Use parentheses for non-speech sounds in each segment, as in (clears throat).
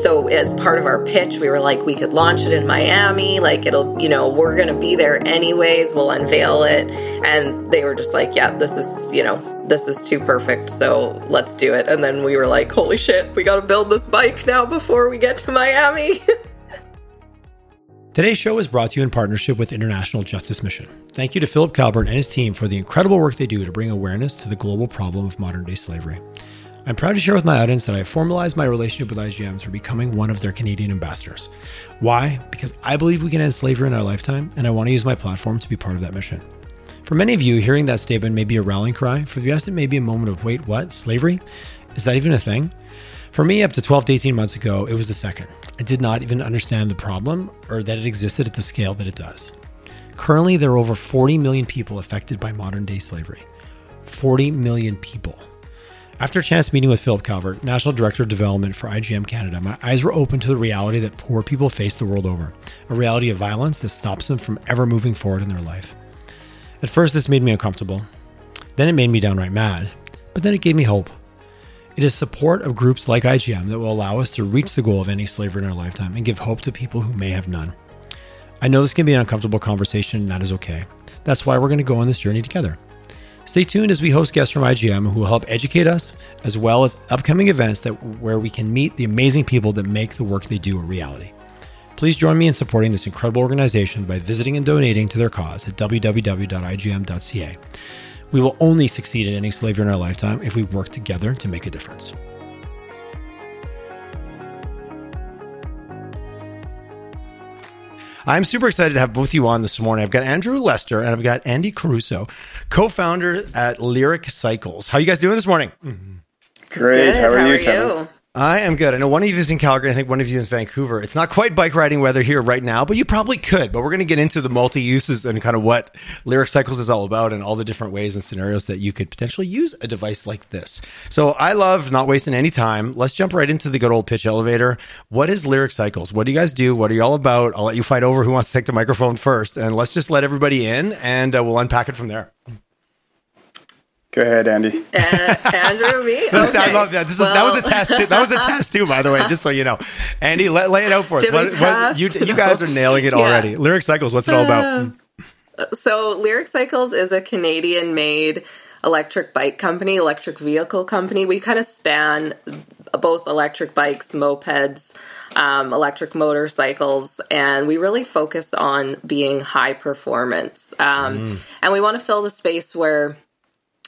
so as part of our pitch, we were like, we could launch it in Miami. Like it'll, you know, we're to be there anyways. We'll unveil it. And they were just like, yeah, this is, you know, this is too perfect. So let's do it. And then we were like, holy shit, we got to build this bike now before we get to Miami. (laughs) Today's show is brought to you in partnership with International Justice Mission. Thank you to Philip Calvert and his team for the incredible work they do to bring awareness to the global problem of modern day slavery. I'm proud to share with my audience that I formalized my relationship with IJM through becoming one of their Canadian ambassadors. Why? Because I believe we can end slavery in our lifetime, and I want to use my platform to be part of that mission. For many of you, hearing that statement may be a rallying cry. For the rest, it may be a moment of, wait, what? Slavery? Is that even a thing? For me, up to 12 to 18 months ago, it was the second. I did not even understand the problem or that it existed at the scale that it does. Currently, there are over 40 million people affected by modern day slavery. 40 million people. After a chance meeting with Philip Calvert, National Director of Development for IJM Canada, my eyes were open to the reality that poor people face the world over, a reality of violence that stops them from ever moving forward in their life. At first, this made me uncomfortable. Then it made me downright mad. But then it gave me hope. It is support of groups like IJM that will allow us to reach the goal of ending slavery in our lifetime and give hope to people who may have none. I know this can be an uncomfortable conversation, and that is okay. That's why we're going to go on this journey together. Stay tuned as we host guests from IJM who will help educate us, as well as upcoming events that where we can meet the amazing people that make the work they do a reality. Please join me in supporting this incredible organization by visiting and donating to their cause at www.ijm.ca. We will only succeed in ending slavery in our lifetime if we work together to make a difference. I'm super excited to have both of you on this morning. I've got Andrew Lester and I've got Andy Caruso, co-founder at Lyric Cycles. How are you guys doing this morning? Great. Good. How are How you, are Kevin? you? I am good. I know one of you is in Calgary. I think one of you is in Vancouver. It's not quite bike riding weather here right now, but you probably could. But we're going to get into the multi uses and kind of what Lyric Cycles is all about and all the different ways and scenarios that you could potentially use a device like this. So I love not wasting any time. Let's jump right into the good old pitch elevator. What is Lyric Cycles? What do you guys do? What are you all about? I'll let you fight over who wants to take the microphone first, and let's just let everybody in, and uh, we'll unpack it from there. Go ahead, Andy. Uh, Andrew, me? (laughs) This- I love that. This is, that was a test. Too. That was a test too, by the way. Just so you know, Andy, let, lay it out for us. Did we What, what, you you guys are nailing it Yeah. already. Lyric cycles. What's it all about? So, Lyric Cycles is a Canadian made electric bike company, electric vehicle company. We kind of span both electric bikes, mopeds, um, electric motorcycles, and we really focus on being high performance. Um, And we want to fill the space where,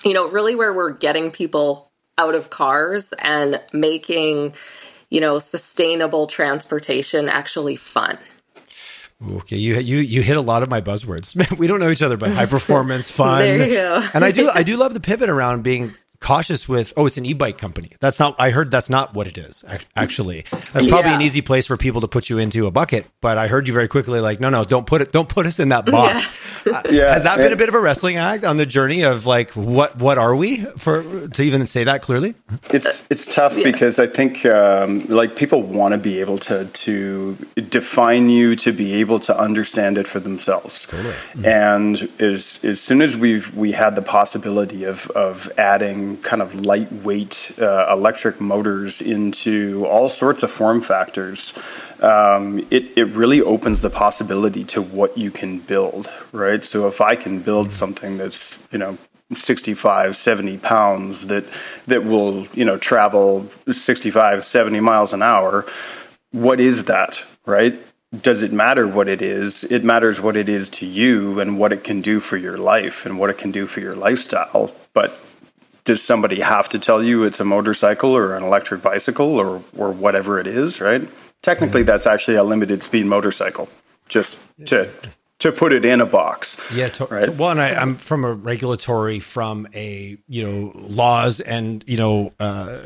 you know, really where we're getting people out of cars and making, you know, sustainable transportation actually fun. Okay, you you you hit a lot of my buzzwords. (laughs) we don't know each other, but high performance, (laughs) fun. There you go. and I do I (laughs) do love the pivot around being cautious with oh it's an e-bike company. That's not i heard that's not what it is actually. That's probably an easy place for people to put you into a bucket but i heard you very quickly like no no don't put it don't put us in that box. (laughs) Uh, Yeah, has that been a bit of a wrestling act on the journey of like what what are we for to even say that clearly? It's it's tough Yes. because I think um, like people want to be able to to define you to be able to understand it for themselves. And as as soon as we we had the possibility of of adding kind of lightweight uh, electric motors into all sorts of form factors. Um, it, it really opens the possibility to what you can build, right? So if I can build something that's, you know, 65 70 pounds that that will you know travel 65 70 miles an hour what is that right does it matter what it is it matters what it is to you and what it can do for your life and what it can do for your lifestyle but does somebody have to tell you it's a motorcycle or an electric bicycle or or whatever it is right? Technically that's actually a limited speed motorcycle just to to put it in a box Yeah, to, Right. to- well, and I, I'm from a regulatory, from a you know laws and you know uh,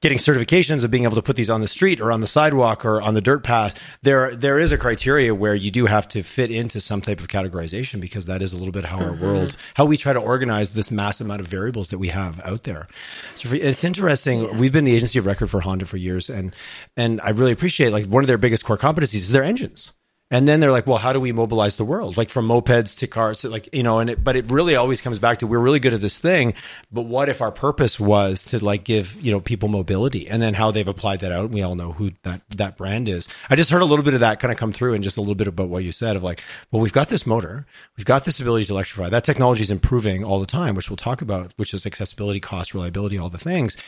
getting certifications of being able to put these on the street or on the sidewalk or on the dirt path. There, there is a criteria where you do have to fit into some type of categorization because that is a little bit how our world, how we try to organize this mass amount of variables that we have out there. So for, it's interesting. We've been the agency of record for Honda for years, and and I really appreciate like one of their biggest core competencies is their engines and then they're like, well, how do we mobilize the world? Like from mopeds to cars, to like, you know, and it, but it really always comes back to we're really good at this thing. But what if our purpose was to like give, you know, people mobility and then how they've applied that out? We all know who that, that brand is. I just heard a little bit of that kind of come through and just a little bit about what you said of like, well, we've got this motor, we've got this ability to electrify. That technology is improving all the time, which we'll talk about, which is accessibility, cost, reliability, all the things.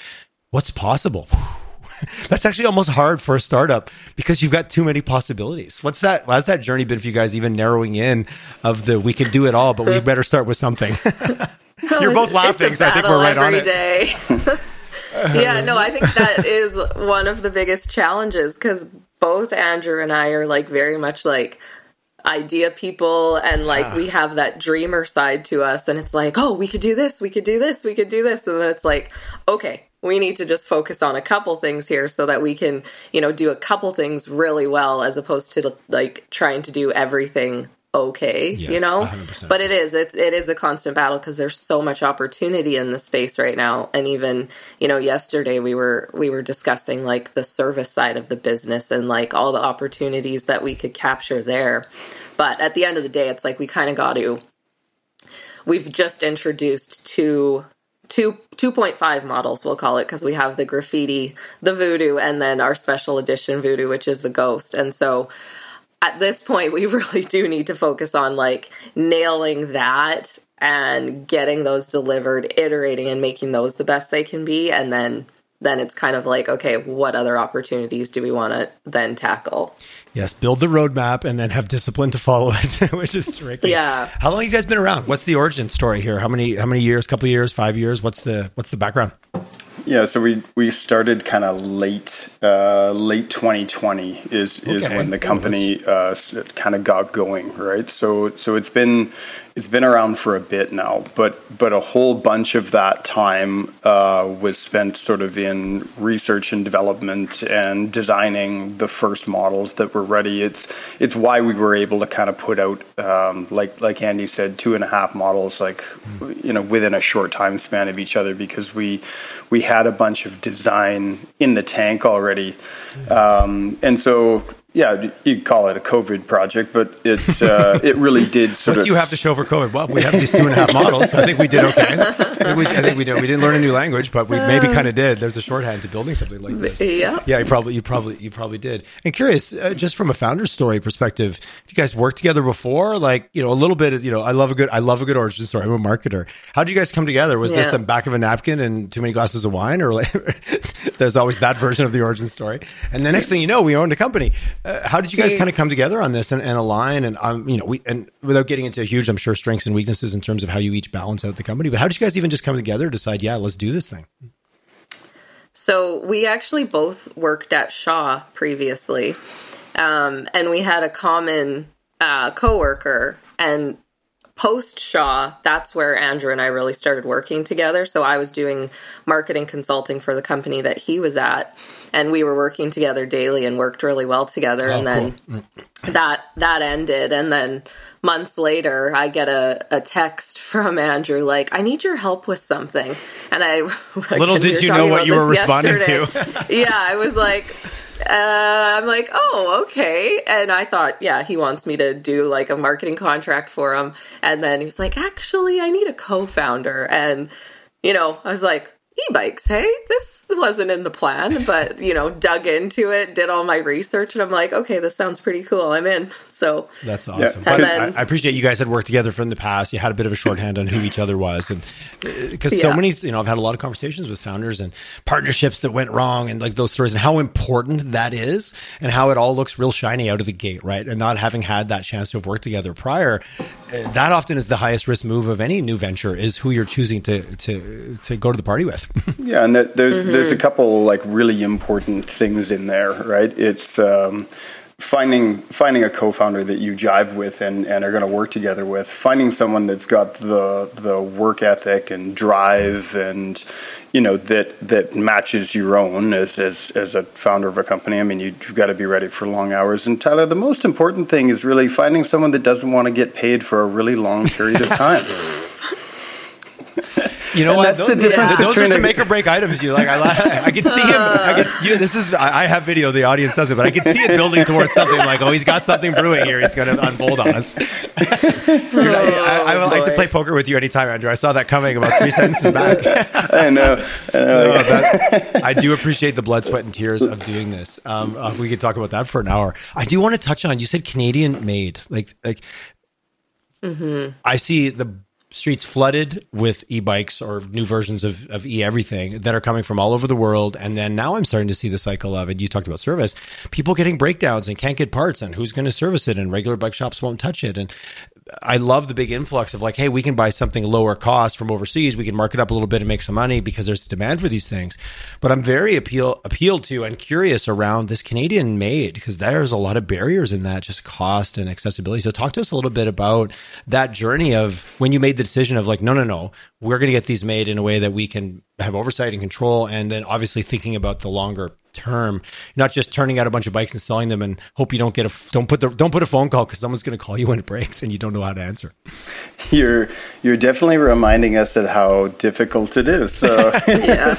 What's possible? (laughs) that's actually almost hard for a startup because you've got too many possibilities. What's that? How's that journey been for you guys? Even narrowing in of the we can do it all, but we (laughs) better start with something. (laughs) You're both laughing, so I think we're right on it. Day. yeah, no, I think that is one of the biggest challenges because both Andrew and I are like very much like idea people and like yeah. we have that dreamer side to us and it's like oh we could do this we could do this we could do this and then it's like okay we need to just focus on a couple things here so that we can you know do a couple things really well as opposed to like trying to do everything okay yes, you know 100%. but it is it's it is a constant battle because there's so much opportunity in the space right now. And even you know yesterday we were we were discussing like the service side of the business and like all the opportunities that we could capture there. But at the end of the day it's like we kind of got to we've just introduced two two 2.5 models we'll call it because we have the graffiti the voodoo and then our special edition voodoo which is the ghost. And so at this point we (laughs) really do need to focus on like nailing that and getting those delivered iterating and making those the best they can be and then then it's kind of like, okay, what other opportunities do we want to then tackle? Yes, build the roadmap and then have discipline to follow it, (laughs) which is terrific. Yeah. How long you guys been around? What's the origin story here? How many how many years? Couple years? Five years? What's the what's the background? Yeah, so we we started kind of late uh, late 2020 is is when the company uh, kind of got going, right? So so it's been it's been around for a bit now, but but a whole bunch of that time uh, was spent sort of in research and development and designing the first models that were ready. It's it's why we were able to kind of put out um, like like Andy said, two and a half models like you know within a short time span of each other because we we had a bunch of design in the tank already. Um, and so yeah, you'd call it a COVID project, but it uh, (laughs) it really did sort what of. you have to show for COVID? Well, we have these two and a half models. So I think we did okay. I think we, I think we did. We didn't learn a new language, but we maybe kind of did. There's a shorthand to building something like this. Yeah, yeah. You probably, you probably, you probably did. And curious, uh, just from a founder story perspective, if you guys worked together before, like you know, a little bit is you know, I love a good, I love a good origin story. I'm a marketer. How did you guys come together? Was yeah. this some back of a napkin and too many glasses of wine, or like, (laughs) there's always that version of the origin story? And the next thing you know, we owned a company. Uh, how did you guys? kind of come together on this and, and align and um, you know we and without getting into huge i'm sure strengths and weaknesses in terms of how you each balance out the company but how did you guys even just come together decide yeah let's do this thing so we actually both worked at shaw previously um, and we had a common uh, coworker and post Shaw, that's where Andrew and I really started working together. So I was doing marketing consulting for the company that he was at, and we were working together daily and worked really well together. Oh, and then cool. Mm. that that ended, and then months later, I get a, a text from Andrew like, "I need your help with something," and I (laughs) little did you know what you were responding to. (laughs) yeah, I was like uh, I'm like, oh, okay. And I thought, yeah, he wants me to do like a marketing contract for him. And then he was like, actually, I need a co founder. And, you know, I was like, e bikes, hey, this wasn't in the plan, but you know, dug into it, did all my research, and I'm like, okay, this sounds pretty cool. I'm in. So that's awesome. Yeah. Then, I, I, appreciate you guys had worked together from the past. You had a bit of a shorthand on who each other was, and because uh, yeah. so many, you know, I've had a lot of conversations with founders and partnerships that went wrong, and like those stories, and how important that is, and how it all looks real shiny out of the gate, right? And not having had that chance to have worked together prior, uh, that often is the highest risk move of any new venture is who you're choosing to to to go to the party with. (laughs) yeah, and that, there's mm-hmm. there's a couple like really important things in there, right? It's um, finding finding a co-founder that you jive with and, and are going to work together with. Finding someone that's got the the work ethic and drive and you know that that matches your own as as as a founder of a company. I mean, you, have got to be ready for long hours. And Tyler, the most important thing is really finding someone that doesn't want to get paid for a really long period of time. (laughs) (laughs) You know And what? that's Those, the difference yeah. those are some make or break items. You like. I, (laughs) I can see him. I can, you, this is. I I have video. The audience doesn't, but I can see it building towards something like, oh, he's got something brewing here. He's going to unfold on us. (laughs) You're I, I would like to play poker with you anytime, Andrew. I saw that coming about three sentences back. I know. I know. No, that- I do appreciate the blood, sweat, and tears of doing this. Um, uh, if we could talk about that for an hour, I do want to touch on. You said Canadian made, like like. I see the streets flooded with e-bikes or new versions of, of e everything that are coming from all over the world. And then now i'm starting to see the cycle of it you talked about service people getting breakdowns and can't get parts and who's going to service it and regular bike shops won't touch it. And I love the big influx of like, hey, we can buy something lower cost from overseas. We can mark it up a little bit and make some money because there's demand for these things. But I'm very appeal appealed to and curious around this Canadian made because there's a lot of barriers in that, just cost and accessibility. So talk to us a little bit about that journey of when you made the decision of like, no, no, no, we're going to get these made in a way that we can have oversight and control, and then obviously thinking about the longer term, not just turning out a bunch of bikes and selling them and hope you don't get a don't put the don't put a phone call because someone's going to call you when it breaks and you don't know how to answer. You're you're definitely reminding us of how difficult it is. So, (laughs) Yeah.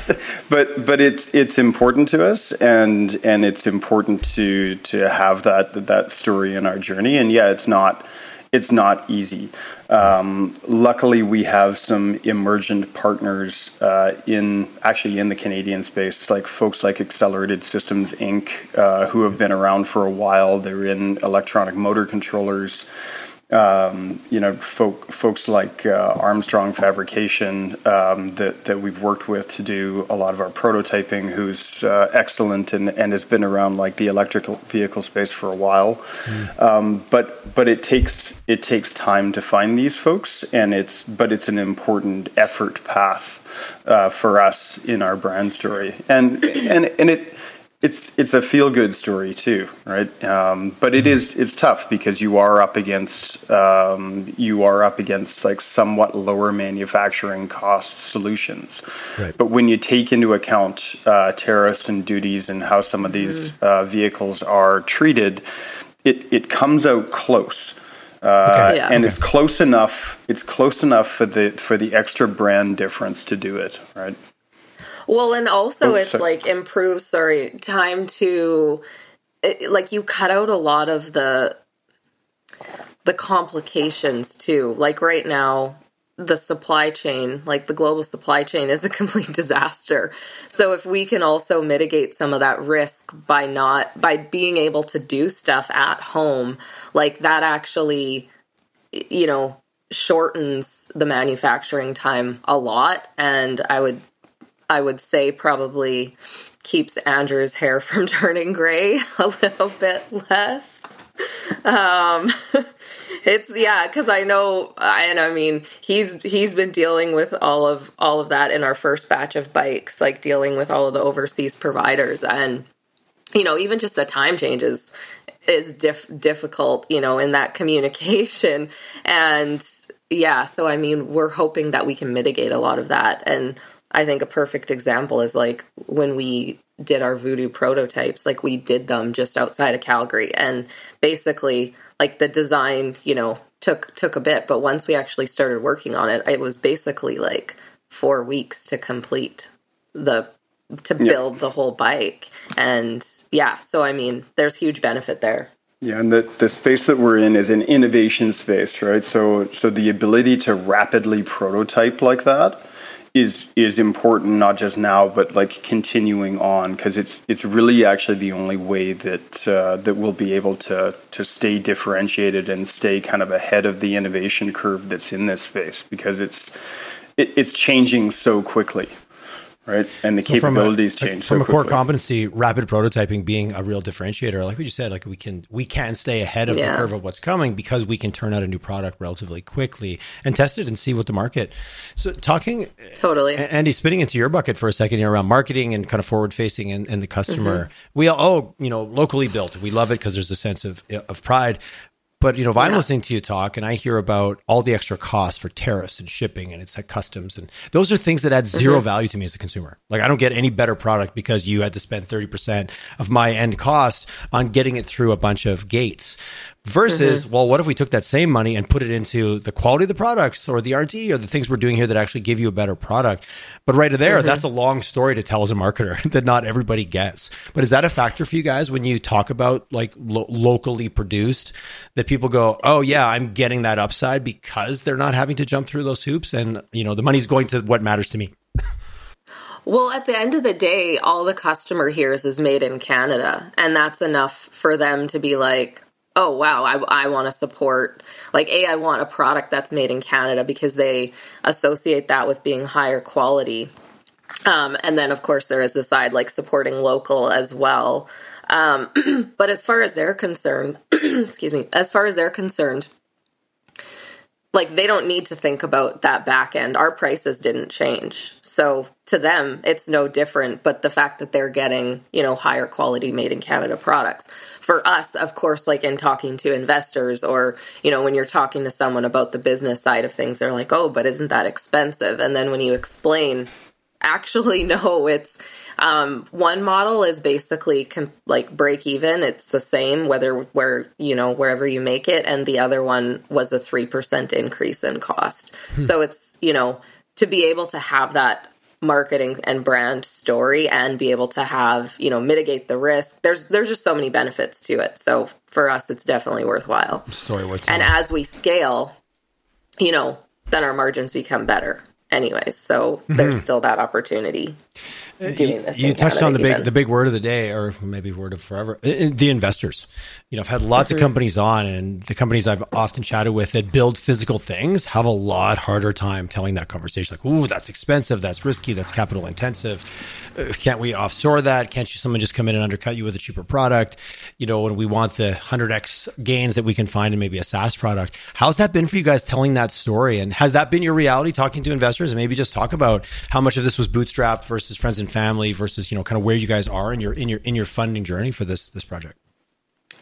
but but it's it's important to us, and and it's important to to have that that story in our journey. And yeah, it's not it's not easy. Um, luckily, we have some emergent partners uh, in actually in the Canadian space, like folks like Accelerated Systems Inc., uh, who have been around for a while. They're in electronic motor controllers um, you know, folk, folks like uh, Armstrong Fabrication um, that, that we've worked with to do a lot of our prototyping, who's uh, excellent and, and has been around like the electrical vehicle space for a while. Um, but but it takes it takes time to find these folks, and it's but it's an important effort path uh, for us in our brand story, and and and it it's it's a feel good story too, right? Um, but it is it's tough because you are up against um, you are up against like somewhat lower manufacturing cost solutions. Right. But when you take into account uh, tariffs and duties and how some of these uh, vehicles are treated, it it comes out close. Uh, Okay. Yeah. And it's close enough. It's close enough for the for the extra brand difference to do it, right? Well, and also Oh, it's sorry. like improves, sorry, time to it, like you cut out a lot of the the complications too. Like right now, the supply chain, like the global supply chain is a (laughs) complete disaster. So if we can also mitigate some of that risk by not by being able to do stuff at home, like that actually you know shortens the manufacturing time a lot and I would I would say probably keeps Andrew's hair from (laughs) turning gray a little bit less. Um, (laughs) it's yeah, because I know, and I mean, he's he's been dealing with all of all of that in our first batch of bikes, like dealing with all of the overseas providers, and you know, even just the time changes is diff- difficult, you know, in that (laughs) communication, and yeah, so I mean, we're hoping that we can mitigate a lot of that, and I think a perfect example is like when we did our voodoo prototypes, like we did them just outside of Calgary and basically like the design, you know, took took a bit, but once we actually started working on it, it was basically like 4 weeks to complete the to build the whole bike. And yeah, so I mean, there's huge benefit there. Yeah, and the, the space that we're in is an innovation space, right? So so the ability to rapidly prototype like that is is important not just now but like continuing on because it's it's really actually the only way that uh, that we'll be able to to stay differentiated and stay kind of ahead of the innovation curve that's in this space because it's it, it's changing so quickly right and the So from a- capabilities change from so a core competency rapid prototyping being a real differentiator like what you said like we can we can stay ahead of Yeah. the curve of what's coming because we can turn out a new product relatively quickly and test it and see what the market so talking Totally. A- Andy, spitting into your bucket for a second here around marketing and kind of forward facing and, and the customer. Mm-hmm. We all, oh, you know, locally built. We love it because there's a sense of of pride. But you know, if I'm listening to you talk and I hear about all the extra costs for tariffs and shipping and it's like customs and those are things that add 0 Mm-hmm. value to me as a consumer. Like I don't get any better product because you had to spend 30% of my end cost on getting it through a bunch of gates. Versus mm-hmm. well what if we took that same money and put it into the quality of the products or the r&d or the things we're doing here that actually give you a better product but right there mm-hmm. that's a long story to tell as a marketer (laughs) that not everybody gets but is that a factor for you guys when you talk about like lo- locally produced that people go oh yeah i'm getting that upside because they're not having to jump through those hoops and you know the money's going to what matters to me (laughs) Well, at the end of the day, all the customer hears is made in Canada, and that's enough for them to be like, oh wow i, I want to support like a i want a product that's made in canada because they associate that with being higher quality. Um, and then of course there is the side like supporting local as well. Um, (clears throat) but as far as they're concerned (clears throat) excuse me as far as they're concerned like they don't need to think about that back end. Our prices didn't change. So to them it's no different but the fact that they're getting you know higher quality made in canada products. For us, of course, like in talking to investors or, you know, when you're talking to someone about the business side of things, they're like, oh, but isn't that expensive? And then when you explain, actually, (laughs) no, it's, um, one model is basically com- like break even. It's the same whether where you know wherever you make it, and the other one was a three percent increase in cost. Hmm. So it's you know to be able to have that marketing and brand story and be able to have you know mitigate the risk there's there's just so many benefits to it so for us it's definitely worthwhile story worth and as we scale you know then our margins become better anyways so mm-hmm. there's still that opportunity doing this. You touched on the big the big word of the day, or maybe word of forever. The investors. You know, I've had lots mm-hmm. of companies on, and the companies I've often chatted with that build physical things have a lot harder time telling that conversation. Like, ooh, that's expensive, that's risky, that's capital intensive. Uh, can't we offshore that? Can't you someone just come in and undercut you with a cheaper product? You know, when we want the hundred x gains that we can find in maybe a SaaS product. How's that been for you guys telling that story? And has that been your reality talking to investors? And maybe just talk about how much of this was bootstrapped versus friends and family versus you know kind of where you guys are in your in your in your funding journey for this this project.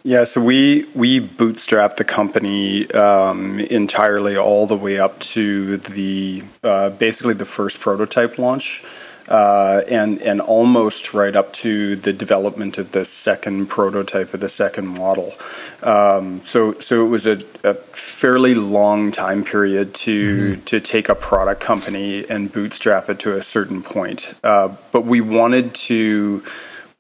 Yeah, so we we bootstrapped the company um, entirely all the way up to the uh, basically the first prototype launch. Uh, and and almost right up to the development of the second prototype of the second model. Um, so so it was a, a, fairly long time period to mm-hmm. to take a product company and bootstrap it to a certain point. Uh, but we wanted to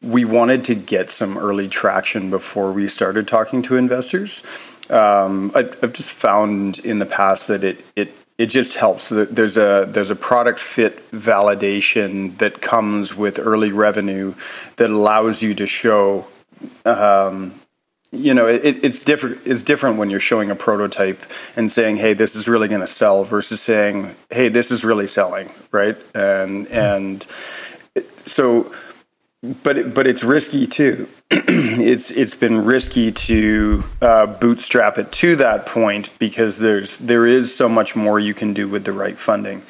we wanted to get some early traction before we started talking to investors. Um, I, I've just found in the past that it it it just helps. There's a there's a product fit validation that comes with early revenue that allows you to show. Um, you know, it, it's different. It's different when you're showing a prototype and saying, "Hey, this is really going to sell," versus saying, "Hey, this is really selling," right? And and so but but it's risky too. (clears throat) it's it's been risky to uh, bootstrap it to that point because there's there is so much more you can do with the right funding,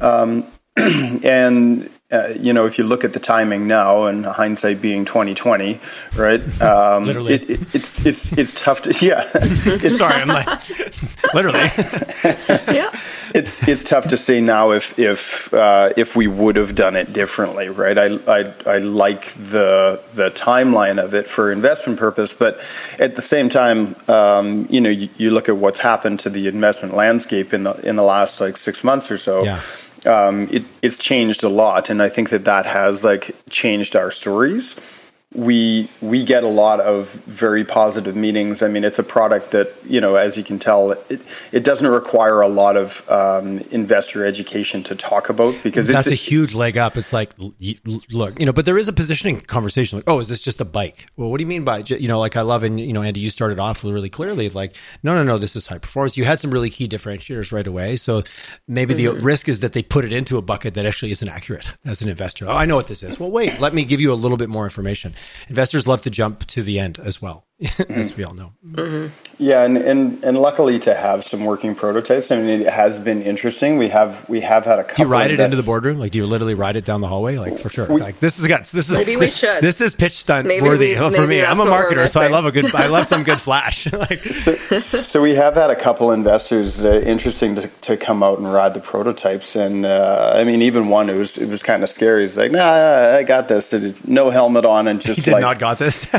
um, (clears throat) and uh, you know if you look at the timing now and hindsight being twenty twenty, right? (laughs) Um, literally, it, it, it's it's it's tough to (laughs) yeah. (laughs) Sorry, I'm like literally. yeah it's it's tough to say now if if uh, if we would have done it differently, right? I, I I like the the timeline of it for investment purpose, but at the same time, um, you know, you, you, look at what's happened to the investment landscape in the in the last like six months or so. Yeah. Um, it, it's changed a lot, and I think that that has like changed our stories we we get a lot of very positive meetings. I mean, it's a product that you know, as you can tell, it it doesn't require a lot of um, investor education to talk about because that's a huge leg up. It's like look, you know, but there is a positioning conversation like, oh, is this just a bike? Well, what do you mean by you know, like I love and you know, Andy, you started off really clearly like, no, no, no, this is high performance. You had some really key differentiators right away, so maybe mm-hmm. the risk is that they put it into a bucket that actually isn't accurate as an investor. Oh, I know what this is. Well, wait, let me give you a little bit more information investors love to jump to the end as well, (laughs) as we all know. Mm-hmm. Yeah, and, and and luckily to have some working prototypes. I mean, it has been interesting. We have we have had a couple. Do you ride it into the boardroom? Like, do you literally ride it down the hallway? Like, for sure. We, like, this is got this is maybe we should. This is pitch stunt maybe worthy we, for me. I'm a marketer, so I love a good. I love some good (laughs) flash. (laughs) like, so, so, we have had a couple investors uh, interesting to, to come out and ride the prototypes, and uh, I mean, even one it was it was kind of scary. He's like, Nah, I got this. No helmet on, and just he did like, not got this.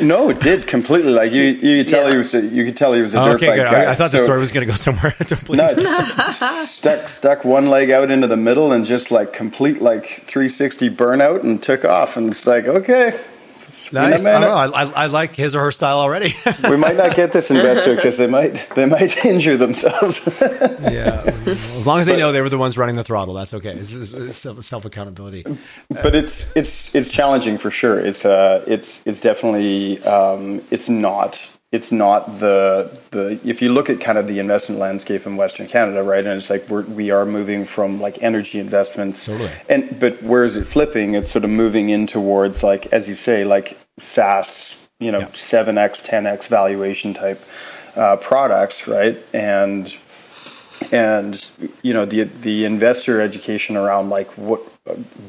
no, it did. Completely. Like you, you could tell yeah. he was. A, you could tell he was a dirt okay, bike good. guy. I, I thought so, the story was going to go somewhere. (laughs) no, stuck stuck one leg out into the middle and just like complete like 360 burnout and took off. And it's like okay, Nice. I, I, I, I, like his or her style already. (laughs) we might not get this investor because they might they might (laughs) injure themselves. (laughs) yeah, as long as they but, know they were the ones running the throttle, that's okay. It's, it's self accountability. But it's it's it's challenging for sure. It's uh it's it's definitely um, it's not it's not the the if you look at kind of the investment landscape in Western Canada, right? And it's like we're we are moving from like energy investments, totally. and but where is it flipping? It's sort of moving in towards like as you say, like SaaS, you know, seven x, ten x valuation type uh, products, right? And and you know the the investor education around like what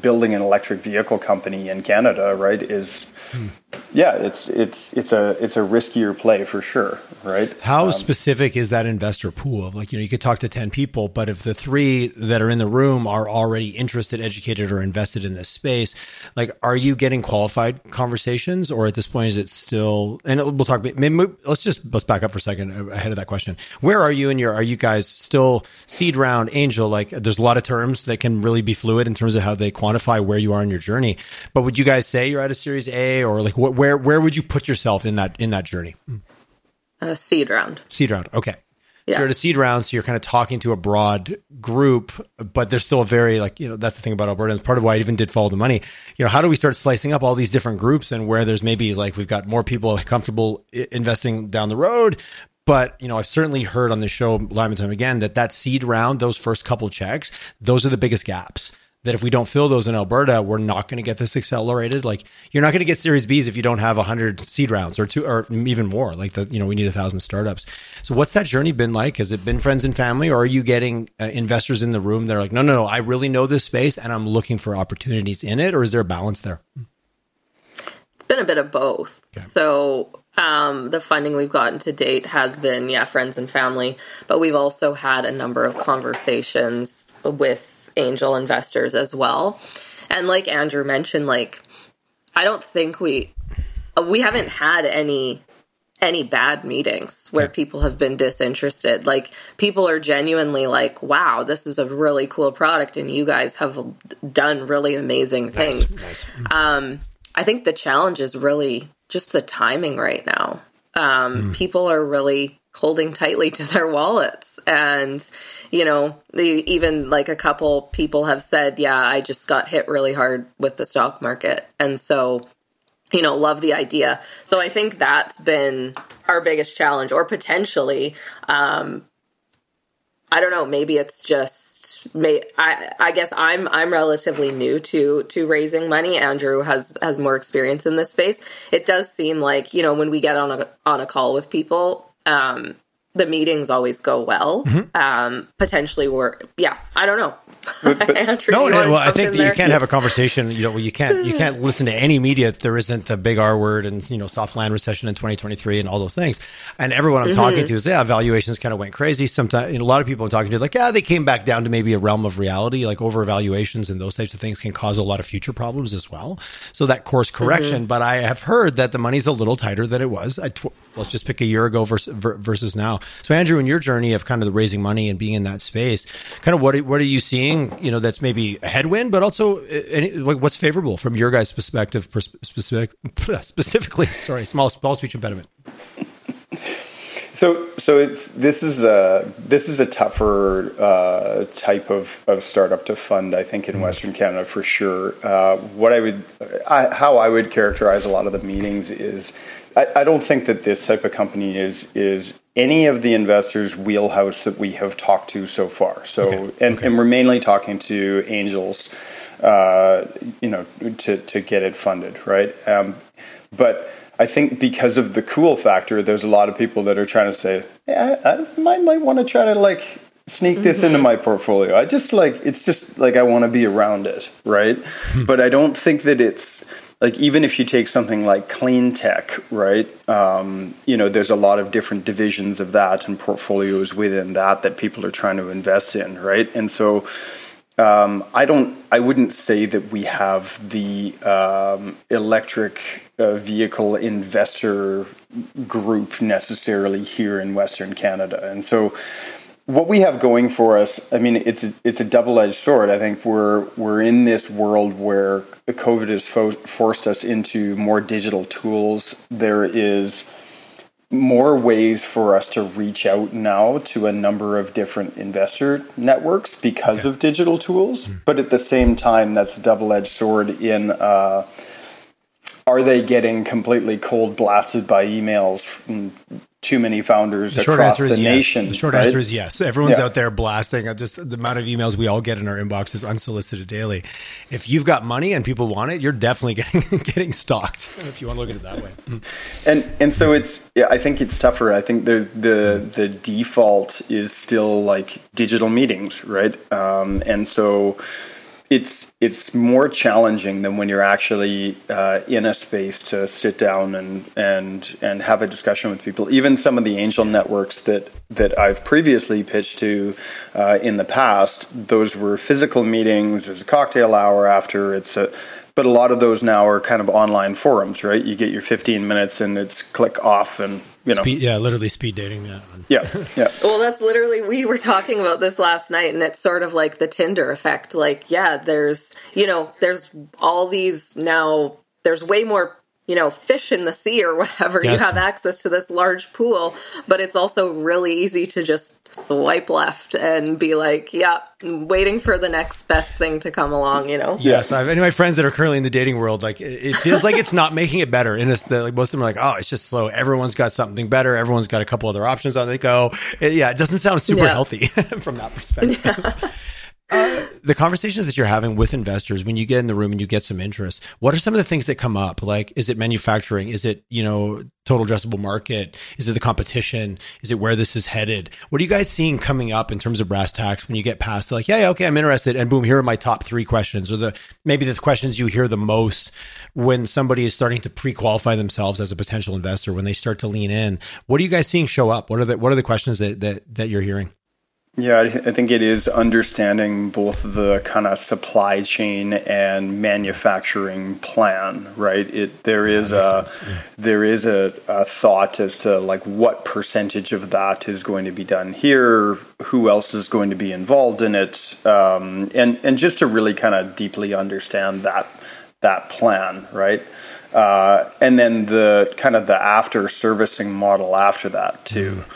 building an electric vehicle company in Canada, right, is. Yeah, it's it's it's a it's a riskier play for sure, right? How um, specific is that investor pool? Like, you know, you could talk to 10 people, but if the 3 that are in the room are already interested, educated or invested in this space, like are you getting qualified conversations or at this point is it still and we'll talk maybe let's just let's back up for a second ahead of that question. Where are you in your are you guys still seed round angel like there's a lot of terms that can really be fluid in terms of how they quantify where you are in your journey. But would you guys say you're at a Series A, or like what, where where would you put yourself in that in that journey? A seed round. Seed round. Okay. Yeah. So you're at a seed round, so you're kind of talking to a broad group, but there's still a very like you know that's the thing about Alberta. And part of why I even did follow the money. You know, how do we start slicing up all these different groups and where there's maybe like we've got more people comfortable investing down the road, but you know, I've certainly heard on the show time and time again that that seed round, those first couple checks, those are the biggest gaps that if we don't fill those in Alberta, we're not going to get this accelerated. Like you're not going to get Series Bs if you don't have hundred seed rounds or two or even more. Like the you know we need a thousand startups. So what's that journey been like? Has it been friends and family, or are you getting uh, investors in the room that are like, no, no, no, I really know this space and I'm looking for opportunities in it, or is there a balance there? It's been a bit of both. Okay. So um, the funding we've gotten to date has been yeah friends and family, but we've also had a number of conversations with angel investors as well. And like Andrew mentioned, like I don't think we we haven't had any any bad meetings where people have been disinterested. Like people are genuinely like, "Wow, this is a really cool product, and you guys have done really amazing things." Nice, nice. Um, I think the challenge is really just the timing right now. Um, mm. People are really holding tightly to their wallets, and you know, even like a couple people have said, yeah, I just got hit really hard with the stock market. And so, you know, love the idea. So I think that's been our biggest challenge, or potentially, um, I don't know, maybe it's just may I, I guess I'm I'm relatively new to to raising money. Andrew has has more experience in this space. It does seem like you know when we get on a on a call with people, um, the meetings always go well. Mm-hmm. Um, potentially, we're yeah, I don't know. (laughs) But, but, Andrew, no, well, I think that there? you can't have a conversation. You know, you can't you can't (laughs) listen to any media if there isn't a big R word and you know soft land recession in 2023 and all those things. And everyone I'm mm-hmm. talking to is yeah, valuations kind of went crazy. Sometimes you know, a lot of people I'm talking to like yeah, they came back down to maybe a realm of reality. Like over valuations and those types of things can cause a lot of future problems as well. So that course correction. Mm-hmm. But I have heard that the money's a little tighter than it was. Tw- let's just pick a year ago versus, versus now. So Andrew, in your journey of kind of the raising money and being in that space, kind of what what are you seeing? You know, that's maybe a headwind, but also uh, any, like what's favorable from your guys' perspective, specific, (laughs) specifically. Sorry, small small speech impediment. So, so it's this is a this is a tougher uh, type of, of startup to fund. I think in mm-hmm. Western Canada for sure. Uh, what I would, I, how I would characterize a lot of the meetings is, I, I don't think that this type of company is is any of the investors' wheelhouse that we have talked to so far. So, okay. And, okay. and we're mainly talking to angels, uh, you know, to, to get it funded, right? Um, but I think because of the cool factor, there's a lot of people that are trying to say, yeah, I, might, might want to try to like sneak this mm-hmm. into my portfolio. I just like, it's just like I want to be around it, right? but I don't think that it's, like even if you take something like clean tech, right? Um, you know, there's a lot of different divisions of that and portfolios within that that people are trying to invest in, right? And so um, I don't. I wouldn't say that we have the um, electric uh, vehicle investor group necessarily here in Western Canada, and so what we have going for us. I mean, it's a, it's a double edged sword. I think we're we're in this world where COVID has fo- forced us into more digital tools. There is more ways for us to reach out now to a number of different investor networks because okay. of digital tools. Mm-hmm. But at the same time, that's a double edged sword in uh, are they getting completely cold blasted by emails from too many founders the short across answer is the yes. nation? The short right? answer is yes. Everyone's yeah. out there blasting. Just the amount of emails we all get in our inbox is unsolicited daily. If you've got money and people want it, you're definitely (laughs) getting getting stalked. If you want to look at it that way. And and so it's yeah, I think it's tougher. I think the the the default is still like digital meetings, right? Um, and so it's it's more challenging than when you're actually uh, in a space to sit down and and and have a discussion with people. Even some of the angel networks that that I've previously pitched to uh, in the past, those were physical meetings. as a cocktail hour after. It's a but a lot of those now are kind of online forums, right? You get your 15 minutes and it's click off and you know. Speed, yeah, literally speed dating. Yeah. Yeah. Yeah. (laughs) well, that's literally, we were talking about this last night and it's sort of like the Tinder effect. Like, yeah, there's, you know, there's all these now, there's way more you know, fish in the sea or (laughs) whatever, yes. you have access to this large pool. But it's also really easy to just swipe left and be like, yeah, waiting for the next best thing to come along, you know? Yes. I have any of my friends that are currently in the dating world, like it feels like it's not making it better. And it's the, like most of them are like, oh, it's just slow. Everyone's got something better. Everyone's got a couple other options on they go. It, yeah. It doesn't sound super yeah. healthy (laughs) from that perspective. (laughs) Yeah. The conversations that you're having with investors when you get in the room and you get some interest what are some of the things that come up? Like is it manufacturing? Is it you know total addressable market? Is it the competition? Is it where this is headed? What are you guys seeing coming up in terms of brass tacks when you get past like yeah, yeah okay i'm interested and boom here are my top three questions or the maybe the questions you hear the most when somebody is starting to pre-qualify themselves as a potential investor when they start to lean in. What are you guys seeing show up? What are the what are the questions that that, that you're hearing yeah, I think it is understanding both the kind of supply chain and manufacturing plan, right? It there is a yeah. there is a, a, thought as to like what percentage of that is going to be done here, who else is going to be involved in it, um, and and just to really kind of deeply understand that that plan, right? Uh, and then the kind of the after servicing model after that too. Mm.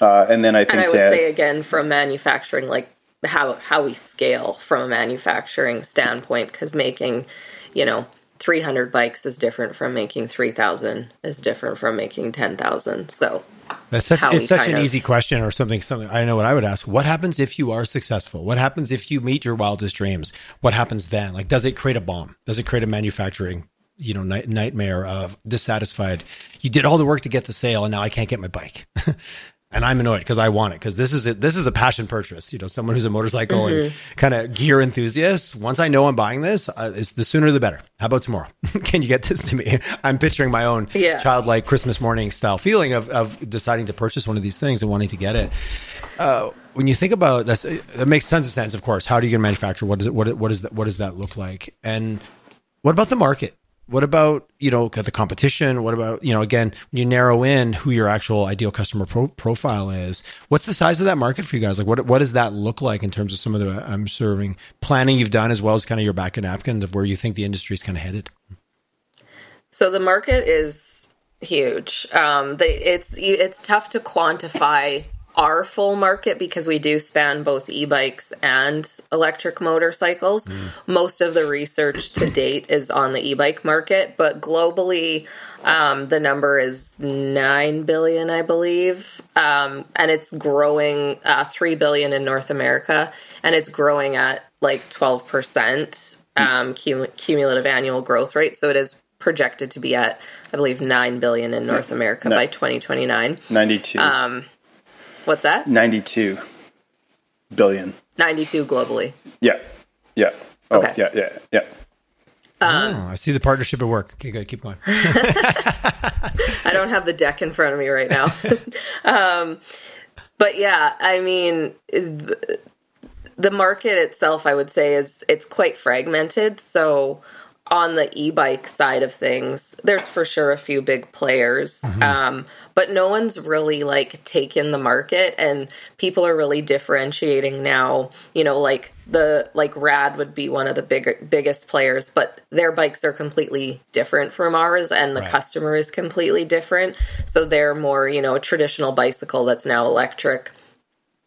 Uh, and then I think and I would say again from manufacturing, like how how we scale from a manufacturing standpoint, because making, you know, 300 bikes is different from making 3,000 is different from making 10,000. So that's such, it's such an of, easy question or something, something I know what I would ask. What happens if you are successful? What happens if you meet your wildest dreams? What happens then? Like, does it create a bomb? Does it create a manufacturing, you know, night, nightmare of dissatisfied? You did all the work to get the sale and now I can't get my bike. (laughs) and I'm annoyed because I want it because this is a, this is a passion purchase. You know, someone who's a motorcycle mm-hmm. and kind of gear enthusiast. Once I know I'm buying this, uh, the sooner the better. How about tomorrow? (laughs) Can you get this to me? I'm picturing my own yeah. childlike Christmas morning style feeling of of deciding to purchase one of these things and wanting to get it. Uh, when you think about that, that makes tons of sense. Of course, how do you get manufacture? What does it? What what is that? What does that look like? And what about the market? What about, you know, the competition? What about, you know, again, you narrow in who your actual ideal customer pro- profile is, what's the size of that market for you guys? Like, what, what does that look like in terms of some of the, I'm serving planning you've done as well as kind of your back of napkin of where you think the industry is kind of headed? So the market is huge. Um, the, it's, it's tough to quantify our full market because we do span both e-bikes and electric motorcycles. Mm. Most of the research to date is on the e-bike market, but globally, um, the number is nine billion, I believe, um, and it's growing uh, three billion in North America, and it's growing at like twelve percent um, cum- cumulative annual growth rate. So it is projected to be at, I believe, nine billion in North America no. by twenty twenty nine. Ninety two. What's that? 92 billion. 92 globally. Yeah. Yeah. Oh, okay. Yeah, yeah, yeah. Um, oh, I see the partnership at work. Okay, good. Keep going. (laughs) (laughs) I don't have the deck in front of me right now. (laughs) um, but yeah, I mean, the market itself, I would say, is it's quite fragmented. So on the e-bike side of things, there's for sure a few big players, mm-hmm. um, but no one's really like taken the market, and people are really differentiating now. You know, like the like Rad would be one of the big biggest players, but their bikes are completely different from ours, and the right. customer is completely different. So they're more, you know, a traditional bicycle that's now electric.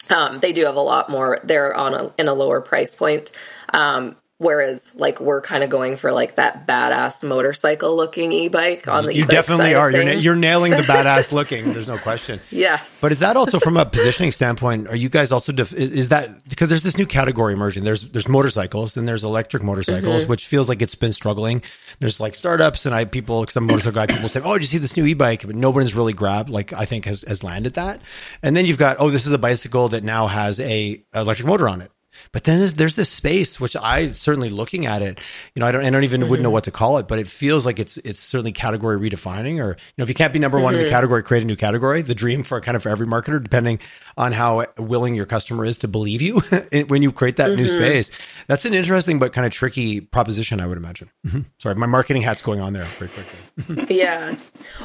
Um, they do have a lot more. They're on a, in a lower price point. Um, Whereas, like, we're kind of going for like that badass motorcycle looking e bike on the. You definitely are. You're, na- you're nailing the (laughs) badass looking. There's no question. Yes. But is that also from a positioning standpoint? Are you guys also def- is that because there's this new category emerging? There's there's motorcycles, then there's electric motorcycles, mm-hmm. which feels like it's been struggling. There's like startups, and I people, some motorcycle guy people say, "Oh, did you see this new e bike?" But nobody's really grabbed. Like I think has has landed that. And then you've got, oh, this is a bicycle that now has a electric motor on it. But then there's, there's, this space which I certainly looking at it, you know, I don't, I don't even mm-hmm. wouldn't know what to call it, but it feels like it's it's certainly category redefining. Or you know, if you can't be number one mm-hmm. in the mm-hmm. category, create a new category. The dream for kind of for every marketer, depending on how willing your customer is to believe you (laughs) when you create that mm-hmm. new space. That's an interesting but kind of tricky proposition, I would imagine. Mm-hmm. Sorry, my marketing hat's going on there very quickly. (laughs) yeah,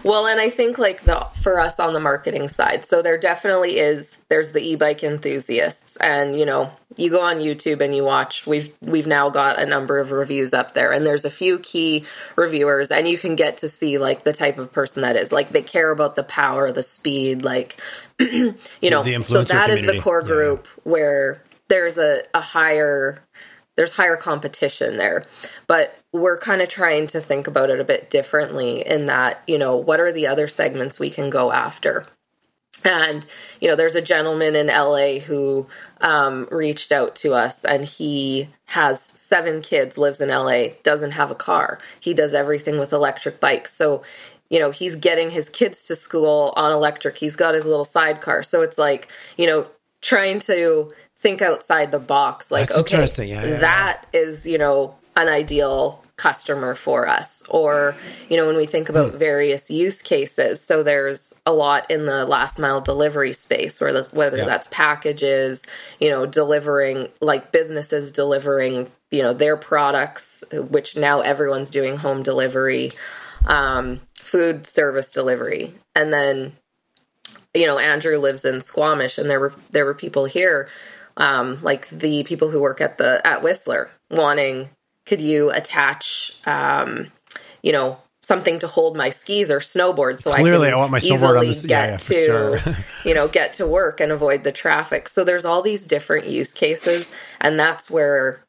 well, and I think like the for us on the marketing side, so there definitely is. There's the e-bike enthusiasts, and you know you go on YouTube and you watch, we've we've now got a number of reviews up there, and there's a few key reviewers, and you can get to see like the type of person that is. Like they care about the power, the speed, like (clears throat) you know. The so that community. is the core group yeah. where there's a, a higher there's higher competition there. But we're kind of trying to think about it a bit differently in that, you know, what are the other segments we can go after? And, you know, there's a gentleman in LA who um, reached out to us and he has seven kids, lives in LA, doesn't have a car. He does everything with electric bikes. So, you know, he's getting his kids to school on electric. He's got his little sidecar. So it's like, you know, trying to think outside the box. Like, That's okay, interesting. Yeah, yeah, that yeah. is, you know, an ideal customer for us or you know when we think about hmm. various use cases so there's a lot in the last mile delivery space where the, whether yeah. that's packages you know delivering like businesses delivering you know their products which now everyone's doing home delivery um, food service delivery and then you know andrew lives in squamish and there were there were people here um, like the people who work at the at whistler wanting could you attach, um, you know, something to hold my skis or snowboard so Clearly, I, I want my snowboard on this. Get yeah, yeah, to, sure. (laughs) (laughs) you know, get to work and avoid the traffic. So there's all these different use cases, and that's where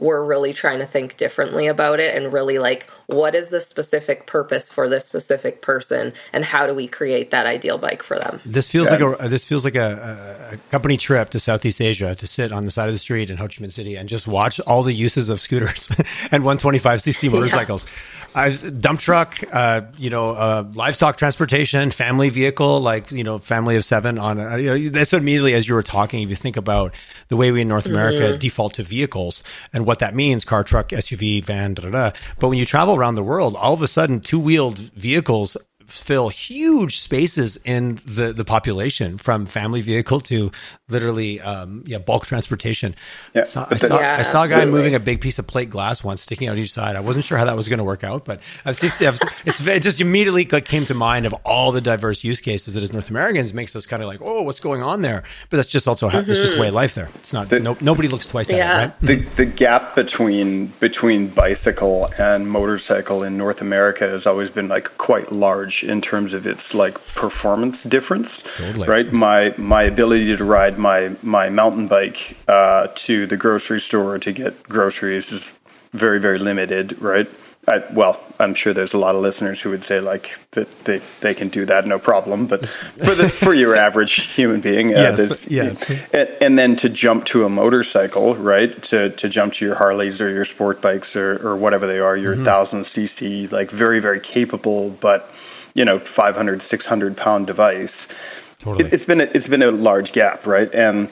we're really trying to think differently about it and really like what is the specific purpose for this specific person and how do we create that ideal bike for them this feels like a this feels like a, a, company trip to southeast asia to sit on the side of the street in ho chi minh city and just watch all the uses of scooters (laughs) and 125cc motorcycles yeah. I, dump truck, uh, you know, uh, livestock transportation, family vehicle, like you know, family of seven on. A, you know, that's immediately as you were talking. If you think about the way we in North America mm-hmm. default to vehicles and what that means, car, truck, SUV, van, da da da. But when you travel around the world, all of a sudden, two wheeled vehicles fill huge spaces in the, the population from family vehicle to literally um, yeah bulk transportation. Yeah. So I, saw, yeah, I saw a guy absolutely. moving a big piece of plate glass once sticking out each side. I wasn't sure how that was going to work out, but I've seen, it's, it just immediately came to mind of all the diverse use cases that as North Americans makes us kind of like, oh, what's going on there? But that's just also mm-hmm. that's just way of life there. It's not the, no, nobody looks twice yeah. at it, right? The, the gap between between bicycle and motorcycle in North America has always been like quite large in terms of its like performance difference. Totally. Right. My my ability to ride my my mountain bike uh, to the grocery store to get groceries is very very limited. Right. I, well, I'm sure there's a lot of listeners who would say like that they, they can do that no problem, but for the for your (laughs) average human being, uh, yes, yes. And, and, then to jump to a motorcycle, right? To to jump to your Harleys or your sport bikes or, or whatever they are, your mm-hmm. thousand cc, like very very capable, but you know 500 600 pound device. Totally. it, has been a, it's been a large gap right? And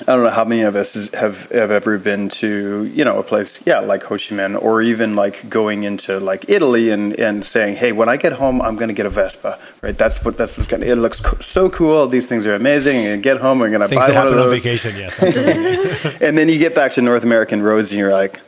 I don't know how many of us have have ever been to you know a place yeah like Ho Chi Minh or even like going into like Italy and, and saying hey when I get home I'm going to get a Vespa right? That's what that's what's going to it looks co- so cool. These things are amazing. And get home going to buy one of those on vacation yes (laughs) and then you get back to North American roads and you're like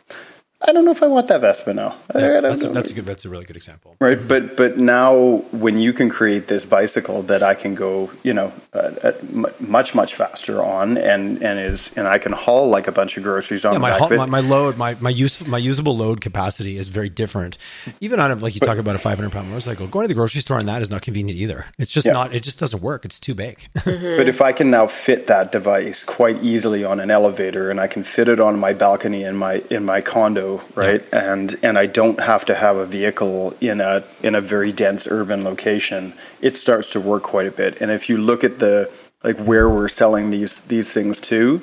I don't know if I want that Vespa now. Yeah, that's, a, that's a good. That's a really good example. Right, but but now when you can create this bicycle that I can go, you know, uh, much much faster on, and and is and I can haul like a bunch of groceries on. Yeah, my, haul, my, my load, my my use my usable load capacity is very different. Even on a, like you but, talk about a 500 pound motorcycle, going to the grocery store on that is not convenient either. It's just yeah. not. It just doesn't work. It's too big. (laughs) Mm-hmm. But if I can now fit that device quite easily on an elevator, and I can fit it on my balcony in my in my condo right? Yeah. And and I don't have to have a vehicle in a in a very dense urban location. It starts to work quite a bit. And if you look at the like where we're selling these these things to,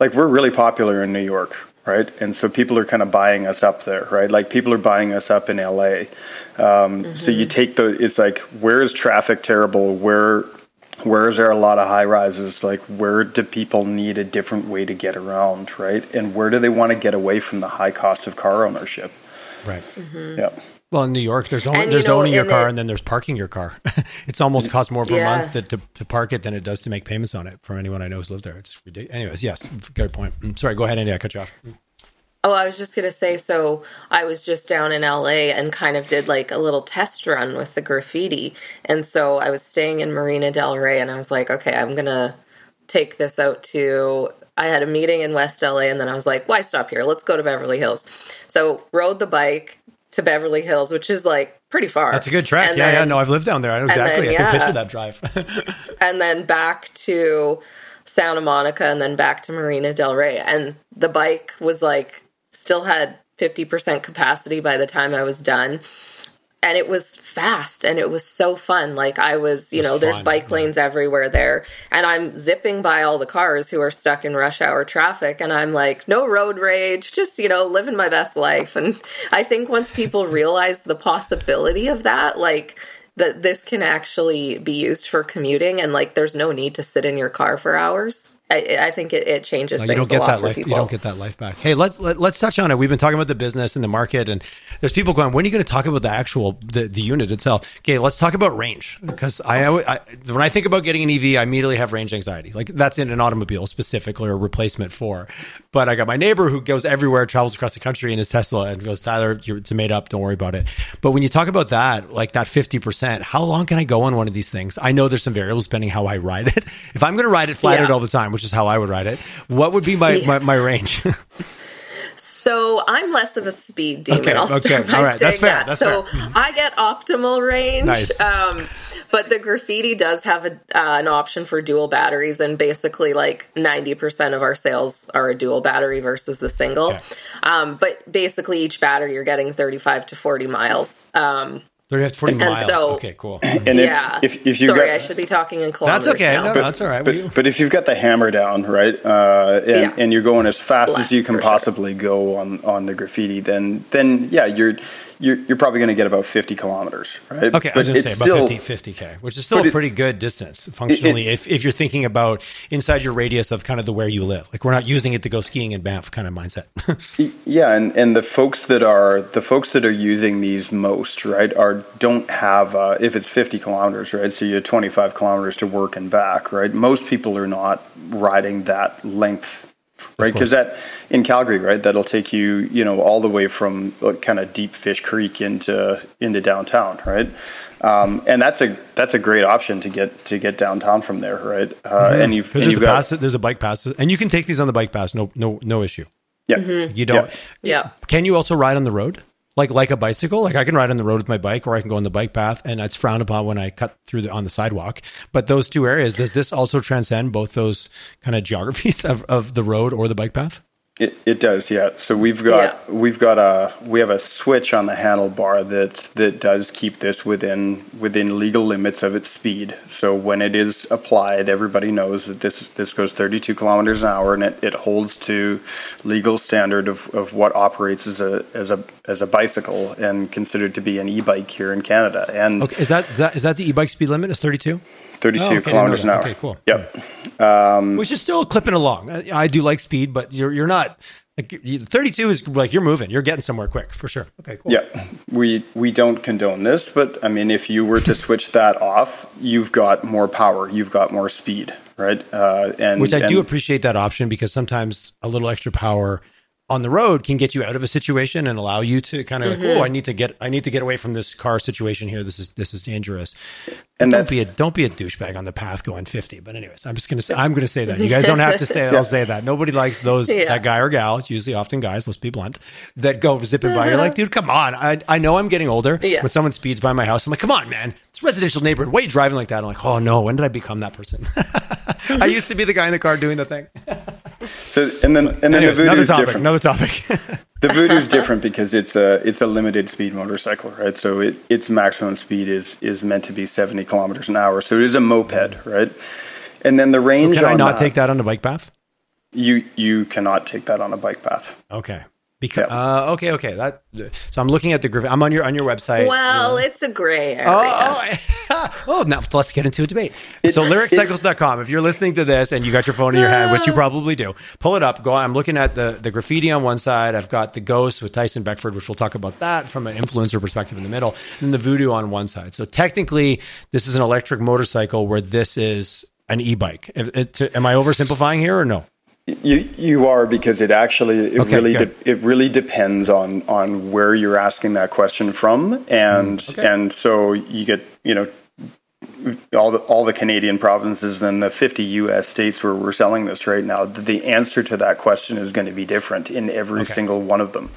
like we're really popular in New York, right? And so people are kind of buying us up there, right? Like people are buying us up in LA. Um, mm-hmm. So you take the it's like where is traffic terrible? Where where is there a lot of high rises? Like where do people need a different way to get around right? And where do they want to get away from the high cost of car ownership? Right. Mm-hmm. yeah. Well in new york there's only there's know, owning your car it, and then there's parking your car. (laughs) It's almost cost more per yeah. month to, to, to, park it than it does to make payments on it for anyone i know who's lived there. It's ridiculous anyways yes good point. Mm, sorry go ahead andy i cut you off Oh, I was just going to say so I was just down in LA and kind of did like a little test run with the graffiti. And so I was staying in Marina Del Rey and I was like, okay, I'm going to take this out to I had a meeting in West LA and then I was like, why stop here? Let's go to Beverly Hills. So rode the bike to Beverly Hills, which is like pretty far. That's a good track. And yeah, then, yeah. No, I've lived down there. I know exactly. Then, yeah. I can picture that drive. (laughs) and then back to Santa Monica and then back to Marina Del Rey. And the bike was like still had 50% capacity by the time I was done. And it was fast and it was so fun. Like I was, you was know, fun. there's bike lanes yeah. everywhere there. And I'm zipping by all the cars who are stuck in rush hour traffic. And I'm like, no road rage, just, you know, living my best life. And I think once people (laughs) realize the possibility of that, like, that this can actually be used for commuting and like there's no need to sit in your car for hours I, I, think it, it changes. No, you don't get that life. You don't get that life back. Hey, let's let, us let us touch on it. We've been talking about the business and the market, and there's people going. When are you going to talk about the actual the, the unit itself? Okay, let's talk about range because I, I, when I think about getting an EV, I immediately have range anxiety. Like that's in an automobile specifically or replacement for. But I got my neighbor who goes everywhere, travels across the country in his Tesla, and goes, Tyler, it's made up. Don't worry about it. But when you talk about that, like that fifty percent, how long can I go on one of these things? I know there's some variables depending how I ride it. If I'm going to ride it flat yeah. all the time which is how I would ride it. What would be my, yeah. my, my, range? (laughs) so I'm less of a speed demon. Okay, I'll okay. All right, that's fair. That. That's so fair. Mm-hmm. I get optimal range. Nice. Um, but the graffiti does have a, uh, an option for dual batteries, and basically, like 90% of our sales are a dual battery versus the single. Okay. Um, but basically, each battery you're getting 35 to 40 miles. Um, 30 to 40 miles. So, okay, cool. And yeah. If, if, if you Sorry, got, I should be talking in kilometers. That's okay. Now. No, no, that's all right. But, but, if you've got the hammer down, right, uh, and, yeah. and, you're going as fast Less, as you can possibly sure. go on, on the graffiti, then then yeah, you're you're, you're probably going to get about 50 kilometers, right? Okay, but I was going to say about still, 50, 50K, which is still a pretty good distance functionally it, if, if you're thinking about inside your radius of kind of the where you live. Like we're not using it to go skiing in Banff kind of mindset. (laughs) yeah, and, and the folks that are the folks that are using these most, right, are don't have uh, if it's 50 kilometers, right? So you have 25 kilometers to work and back, right? Most people are not riding that length right? Because that in Calgary, right, that'll take you, you know, all the way from like, kind of deep Fish Creek into into downtown, right? Um, and that's a that's a great option to get to get downtown from there, right? Uh, mm-hmm. And you've, and there's, a got, pass, there's a bike pass, and you can take these on the bike pass, no no no issue. Yeah, mm-hmm. you don't. Yeah. yeah. Can you also ride on the road? Like like a bicycle. Like I can ride on the road with my bike, or I can go on the bike path, and it's frowned upon when I cut through the, on the sidewalk. But those two areas, does this also transcend both those kind of geographies (laughs) of, of the road or the bike path? It, it does, yeah. So we've got yeah. we've got a we have a switch on the handlebar that that does keep this within within legal limits of its speed. So when it is applied, everybody knows that this this goes 32 kilometers an hour, and it, it holds to legal standard of, of what operates as a as a as a bicycle and considered to be an e-bike here in Canada. And okay, is that is that, is that the e-bike speed limit? Is 32? 32 oh, okay, kilometers an hour. Okay, cool. Yep. Um, Which is still clipping along. I, do like speed, but you're you're not like 32 is like you're moving. You're getting somewhere quick for sure. Okay, cool. Yeah. We we don't condone this, but I mean if you were to (laughs) switch that off, you've got more power, you've got more speed, right? Uh, and Which I and, do appreciate that option because sometimes a little extra power on the road can get you out of a situation and allow you to kind of mm-hmm. like, oh, I need to get I need to get away from this car situation here. This is this is dangerous. And don't be a don't be a douchebag on the path going 50. But anyways, I'm just gonna say I'm gonna say that. You guys don't have to say it. I'll (laughs) say that. Nobody likes those yeah. that guy or gal, it's usually often guys, let's be blunt, that go zipping by. You're like, dude, come on. I I know I'm getting older. Yeah. When someone speeds by my house, I'm like, come on, man. It's residential neighborhood. Why are you driving like that? I'm like, oh no, when did I become that person? (laughs) I used to be the guy in the car doing the thing. (laughs) So and then and then Anyways, the another topic. Different. Another topic. (laughs) the voodoo is different because it's a it's a limited speed motorcycle, right? So it, its maximum speed is is meant to be seventy kilometers an hour. So it is a moped, mm-hmm. right? And then the range. So can I not that, take that on a bike path? You you cannot take that on a bike path. Okay. Because uh, okay, okay. That so I'm looking at the graph. I'm on your on your website. Well, uh, it's a gray area. Oh, oh, (laughs) oh, now let's get into a debate. so lyriccycles.com. If you're listening to this and you got your phone in your hand, which you probably do, pull it up. Go. I'm looking at the the graffiti on one side. I've got the ghost with Tyson Beckford, which we'll talk about that from an influencer perspective in the middle, and the voodoo on one side. So technically, this is an electric motorcycle where this is an e-bike. Am I oversimplifying here or no? You you are because it actually it okay, really de- it really depends on on where you're asking that question from and mm, okay. and so you get you know all the all the Canadian provinces and the 50 US states where we're selling this right now the answer to that question is going to be different in every okay. single one of them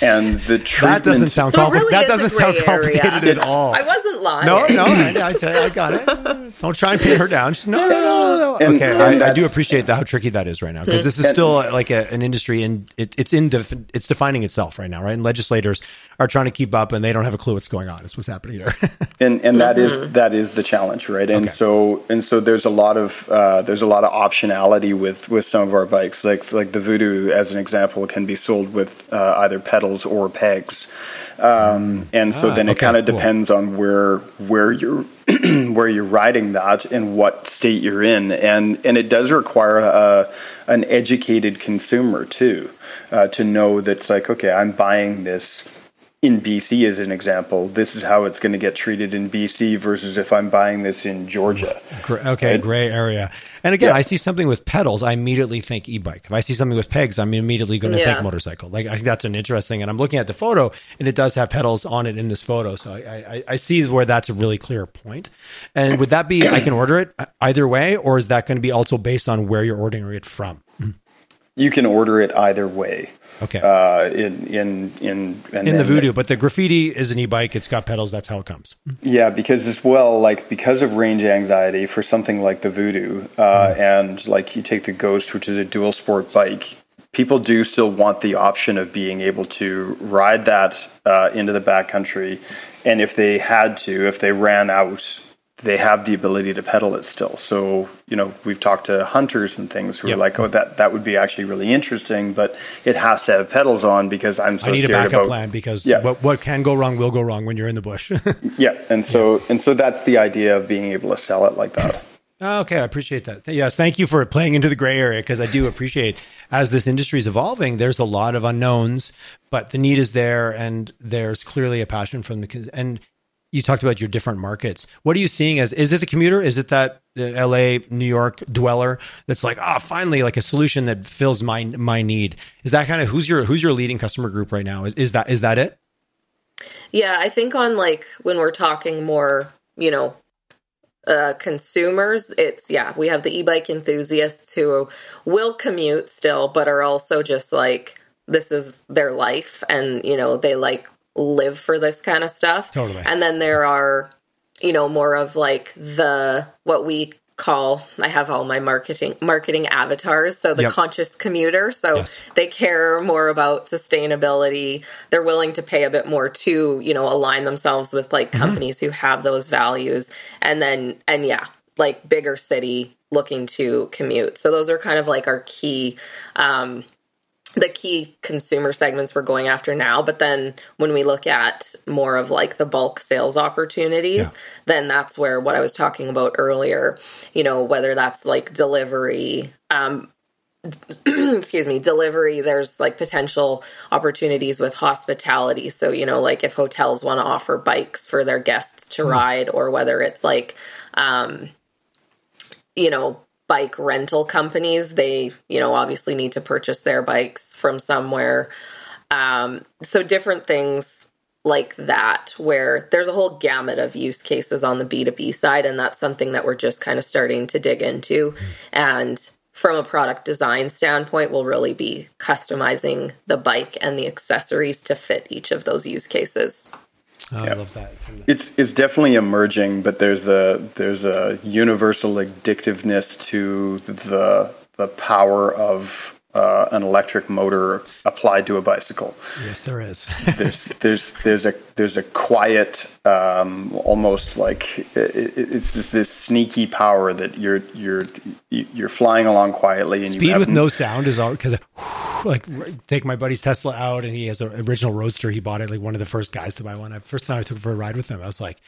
and the treatment. That doesn't sound so compli- really that doesn't sound complicated area. at all. I wasn't lying. No, no, I, I, (laughs) I got it. Don't try and pin her down. She's, no, no, no, no. And, okay, and I, I, do appreciate how tricky that is right now because hmm. this is still like a, an industry and it, it's in def- it's defining itself right now, right? And legislators are trying to keep up and they don't have a clue what's going on. Is what's happening here. (laughs) and and that mm-hmm. is that is the challenge, right? And okay. so and so there's a lot of uh, there's a lot of optionality with with some of our bikes, like like the Voodoo as an example can be sold with uh, either pedals or pegs. Um, and so ah, then it okay, kind of cool. depends on where where you're (clears throat) where you're riding that and what state you're in, and and it does require a, an educated consumer too uh, to know that it's like okay, I'm buying this in BC as an example, this is how it's going to get treated in BC versus if I'm buying this in Georgia. Okay, gray area. And again, yeah. I see something with pedals, I immediately think e-bike. If I see something with pegs, I'm immediately going to yeah. think motorcycle. Like I think that's an interesting. And I'm looking at the photo, and it does have pedals on it in this photo, so I, I, I see where that's a really clear point. And would that be I can order it either way, or is that going to be also based on where you're ordering it from? You can order it either way. Okay. Uh, in in in in the Voodoo, but the graffiti is an e-bike. It's got pedals. That's how it comes. Yeah, because as well, like because of range anxiety for something like the Voodoo, uh, mm. and like you take the Ghost, which is a dual sport bike. People do still want the option of being able to ride that uh, into the backcountry, and if they had to, if they ran out they have the ability to pedal it still. So, you know, we've talked to hunters and things who yep. are like, oh, that, that would be actually really interesting, but it has to have pedals on because I'm so I need a backup about, plan because yeah. what, what can go wrong will go wrong when you're in the bush. (laughs) yeah. And so, yeah. and so that's the idea of being able to sell it like that. (clears throat) Okay, I appreciate that. Yes, thank you for playing into the gray area because I do appreciate as this industry is evolving, there's a lot of unknowns, but the need is there, and there's clearly a passion from the and you talked about your different markets. What are you seeing as is it the commuter? Is it that LA, New York dweller that's like, ah, oh, finally like a solution that fills my my need? Is that kind of who's your who's your leading customer group right now? Is is that is that it? Yeah, I think on like when we're talking more, you know, uh, consumers, it's yeah, we have the e-bike enthusiasts who will commute still, but are also just like this is their life and you know they like live for this kind of stuff. Totally. And then there are, you know, more of like the what we call I have all my marketing marketing avatars. So the yep. conscious commuter. So yes. they care more about sustainability. They're willing to pay a bit more to, you know, align themselves with like mm-hmm. companies who have those values. And then and yeah, like bigger city looking to commute. So those are kind of like our key um the key consumer segments we're going after now. But then when we look at more of like the bulk sales opportunities, yeah. then that's where what I was talking about earlier, you know, whether that's like delivery, um, (clears throat) excuse me, delivery, there's like potential opportunities with hospitality. So, you know, like if hotels want to offer bikes for their guests to mm. ride, or whether it's like, um, you know, bike rental companies. They, you know, obviously need to purchase their bikes from somewhere. Um, so different things like that, where there's a whole gamut of use cases on the B2B side. And that's something that we're just kind of starting to dig into. And from a product design standpoint, we'll really be customizing the bike and the accessories to fit each of those use cases. Oh, yeah. I love that. It's it's definitely emerging, but there's a there's a universal addictiveness to the the power of uh, an electric motor applied to a bicycle. Yes, there is. (laughs) there's there's there's a there's a quiet, um, almost like it, it's this sneaky power that you're you're you're flying along quietly. And Speed with no sound is all because (sighs) like take my buddy's Tesla out, and he has an original Roadster. He bought it like one of the first guys to buy one. First time I took it for a ride with him, I was like,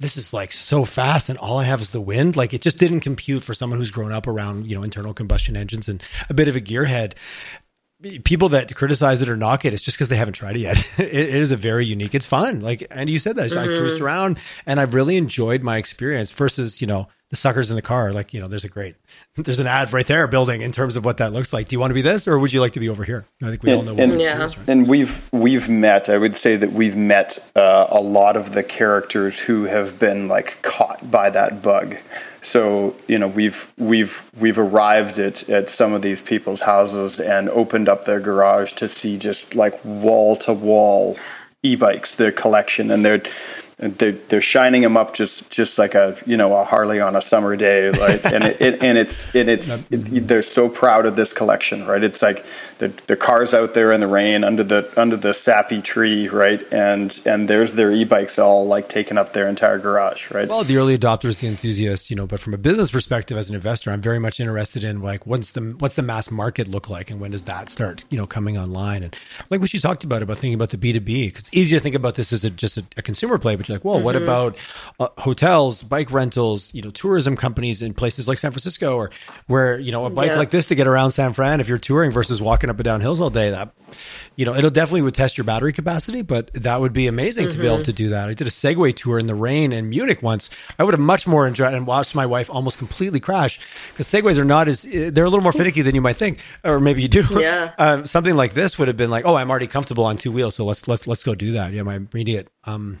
this is like so fast and all I have is the wind. Like it just didn't compute for someone who's grown up around, you know, internal combustion engines and a bit of a gearhead. People that criticize it or knock it, it's just because they haven't tried it yet. (laughs) it, it is a very unique. It's fun. Like, and you said that mm-hmm. I cruised around and I've really enjoyed my experience versus, you know, the suckers in the car. Like, you know, there's a great, (laughs) there's an ad right there building in terms of what that looks like. Do you want to be this or would you like to be over here? I think we and, all know and, yeah. Is, right? and we've, we've met, I would say that we've met uh, a lot of the characters who have been like caught by that bug. So, you know, we've, we've, we've arrived at, at some of these people's houses and opened up their garage to see just like wall to wall e-bikes, their collection. And they're, they're they're shining them up just just like a you know a Harley on a summer day, like and it, it, and it's and it's (laughs) it, they're so proud of this collection, right? It's like the the cars out there in the rain under the under the sappy tree, right? And and there's their e-bikes all like taking up their entire garage, right? Well, the early adopters, the enthusiasts, you know. But from a business perspective, as an investor, I'm very much interested in like what's the what's the mass market look like, and when does that start, you know, coming online? And like what you talked about about thinking about the B two B, because it's easy to think about this as a, just a, a consumer play, but you're like, well, mm-hmm. what about uh, hotels, bike rentals, you know, tourism companies in places like San Francisco, or where you know a bike yeah. like this to get around San Fran if you're touring versus walking up and down hills all day. That you know, it'll definitely would test your battery capacity, but that would be amazing mm-hmm. to be able mm-hmm. to do that. I did a Segway tour in the rain in Munich once. I would have much more enjoyed and watched my wife almost completely crash because Segways are not as they're a little more (laughs) finicky than you might think, or maybe you do. Yeah. (laughs) um, something like this would have been like, oh, I'm already comfortable on two wheels, so let's let's let's go do that. Yeah, my immediate um,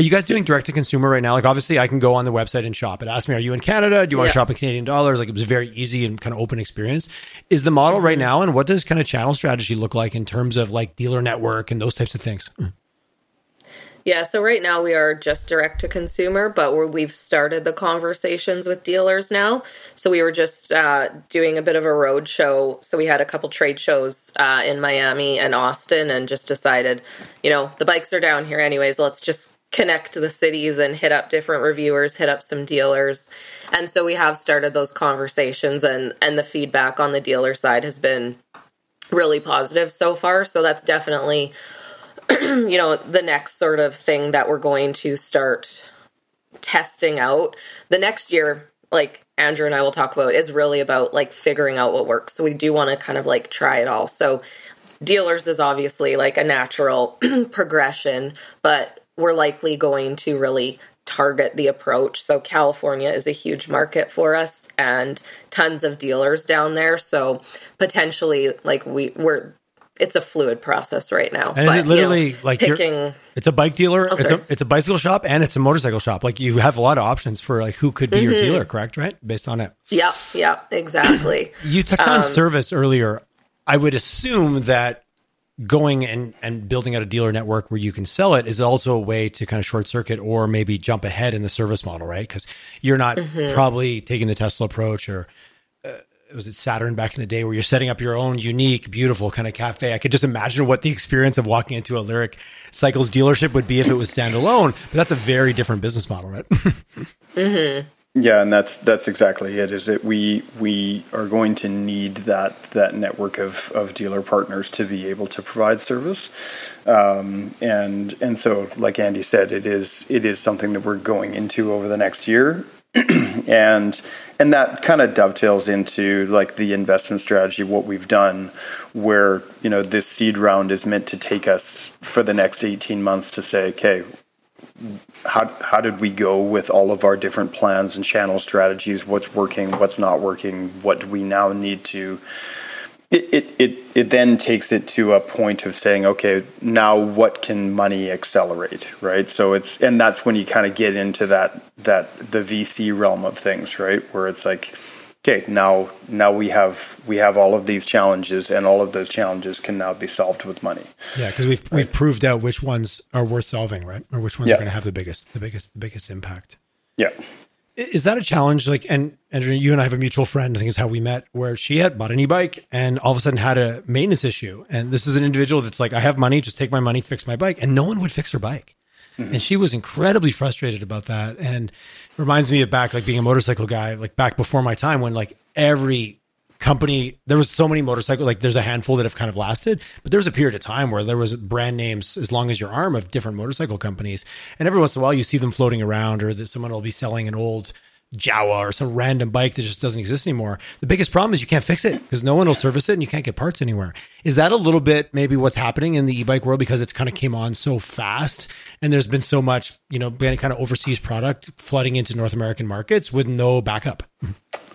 are you guys doing direct to consumer right now? Like, obviously, I can go on the website and shop. It asked me, "Are you in Canada? Do you want yeah. to shop in Canadian dollars?" Like, it was a very easy and kind of open experience. Is the model right mm-hmm. now, and what does kind of channel strategy look like in terms of like dealer network and those types of things? Mm. Yeah, so right now we are just direct to consumer, but we have started the conversations with dealers now. So we were just uh, doing a bit of a road show. So we had a couple trade shows uh, in Miami and Austin, and just decided, you know, the bikes are down here anyways. Let's just connect the cities and hit up different reviewers, hit up some dealers. And so we have started those conversations and and the feedback on the dealer side has been really positive so far. So that's definitely (clears throat) you know, the next sort of thing that we're going to start testing out. The next year like Andrew and I will talk about is really about like figuring out what works. So we do want to kind of like try it all. So dealers is obviously like a natural (clears throat) progression, but we're likely going to really target the approach. So California is a huge market for us and tons of dealers down there. So potentially like we we're it's a fluid process right now. And but, is it literally you know, like picking it's a bike dealer, oh, it's a it's a bicycle shop and it's a motorcycle shop. Like you have a lot of options for like who could be mm-hmm. your dealer, correct? Right? Based on it. Yeah, yeah, exactly. (clears throat) you touched on um, service earlier. I would assume that going and, and building out a dealer network where you can sell it is also a way to kind of short circuit or maybe jump ahead in the service model, right? Because you're not mm-hmm. probably taking the Tesla approach or uh, was it Saturn back in the day where you're setting up your own unique, beautiful kind of cafe. I could just imagine what the experience of walking into a Lyric Cycles dealership would be if it was standalone. But that's a very different business model, right? (laughs) mm-hmm. Yeah, and that's that's exactly it. Is that we we are going to need that that network of, of dealer partners to be able to provide service, um, and and so like Andy said, it is it is something that we're going into over the next year, (clears throat) and and that kind of dovetails into like the investment strategy what we've done where you know this seed round is meant to take us for the next 18 months to say okay how how did we go with all of our different plans and channel strategies? What's working? What's not working? What do we now need to? It, it, it, it then takes it to a point of saying, okay, now what can money accelerate, right? So it's and that's when you kind of get into that that the VC realm of things, right, where it's like okay, now now we have we have all of these challenges, and all of those challenges can now be solved with money. Yeah, because we've right. we've proved out which ones are worth solving, right, or which ones yeah. are going to have the biggest the biggest the biggest impact. Yeah. Is that a challenge? Like, and Andrew, you and I have a mutual friend. I think is how we met, where she had bought an e-bike and all of a sudden had a maintenance issue. And this is an individual that's like, I have money, just take my money, fix my bike, and no one would fix her bike. Mm-hmm. And she was incredibly frustrated about that. And reminds me of back, like being a motorcycle guy, like back before my time when like every company, there was so many motorcycles, like there's a handful that have kind of lasted, but there was a period of time where there was brand names as long as your arm of different motorcycle companies. And every once in a while you see them floating around or that someone will be selling an old, Jawa or some random bike that just doesn't exist anymore. The biggest problem is you can't fix it because no one will service it and you can't get parts anywhere. Is that a little bit maybe what's happening in the e-bike world because it's kind of came on so fast and there's been so much, you know, kind of overseas product flooding into North American markets with no backup?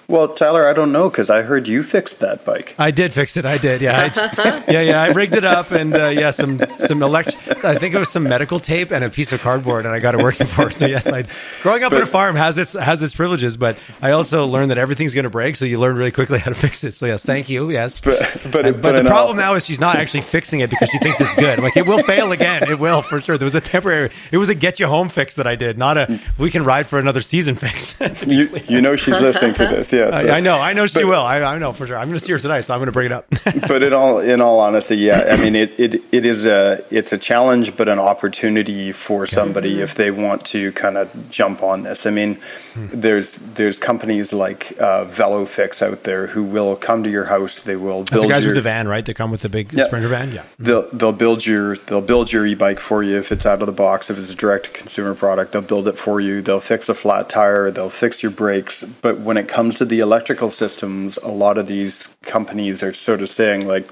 Well, Tyler, I don't know because I heard you fixed that bike. I did fix it. I did. Yeah, I, (laughs) yeah, yeah. I rigged it up and uh, yeah, some some elect. I think it was some medical tape and a piece of cardboard, and I got it working for it. So yes, I. Growing up but, on a farm has its has its privileges, but I also learned that everything's going to break, so you learn really quickly how to (laughs) fix it. So yes, thank you. Yes, but but, uh, but, but the problem all, now is she's not actually fixing it because she thinks it's good. I'm like it will fail again. It will for sure. There was a temporary. It was a get you home fix that I did, not a we can ride for another season fix. (laughs) you, you know she's listening to this. Yeah, uh, so. I, I know. I know she but, will. I, I, know for sure. I'm going to see her tonight, so I'm going to bring it up. (laughs) but in all in all honesty, yeah. I mean, it, it it is a it's a challenge, but an opportunity for somebody if they want to kind of jump on this. I mean. There's there's companies like uh, VeloFix out there who will come to your house. They will build That's the guys your, with the van, right? They come with the big yeah, sprinter van. Yeah, mm-hmm. they'll they'll build your they'll build your e-bike for you if it's out of the box. If it's a direct consumer product, they'll build it for you. They'll fix a flat tire. They'll fix your brakes. But when it comes to the electrical systems, a lot of these companies are sort of saying like,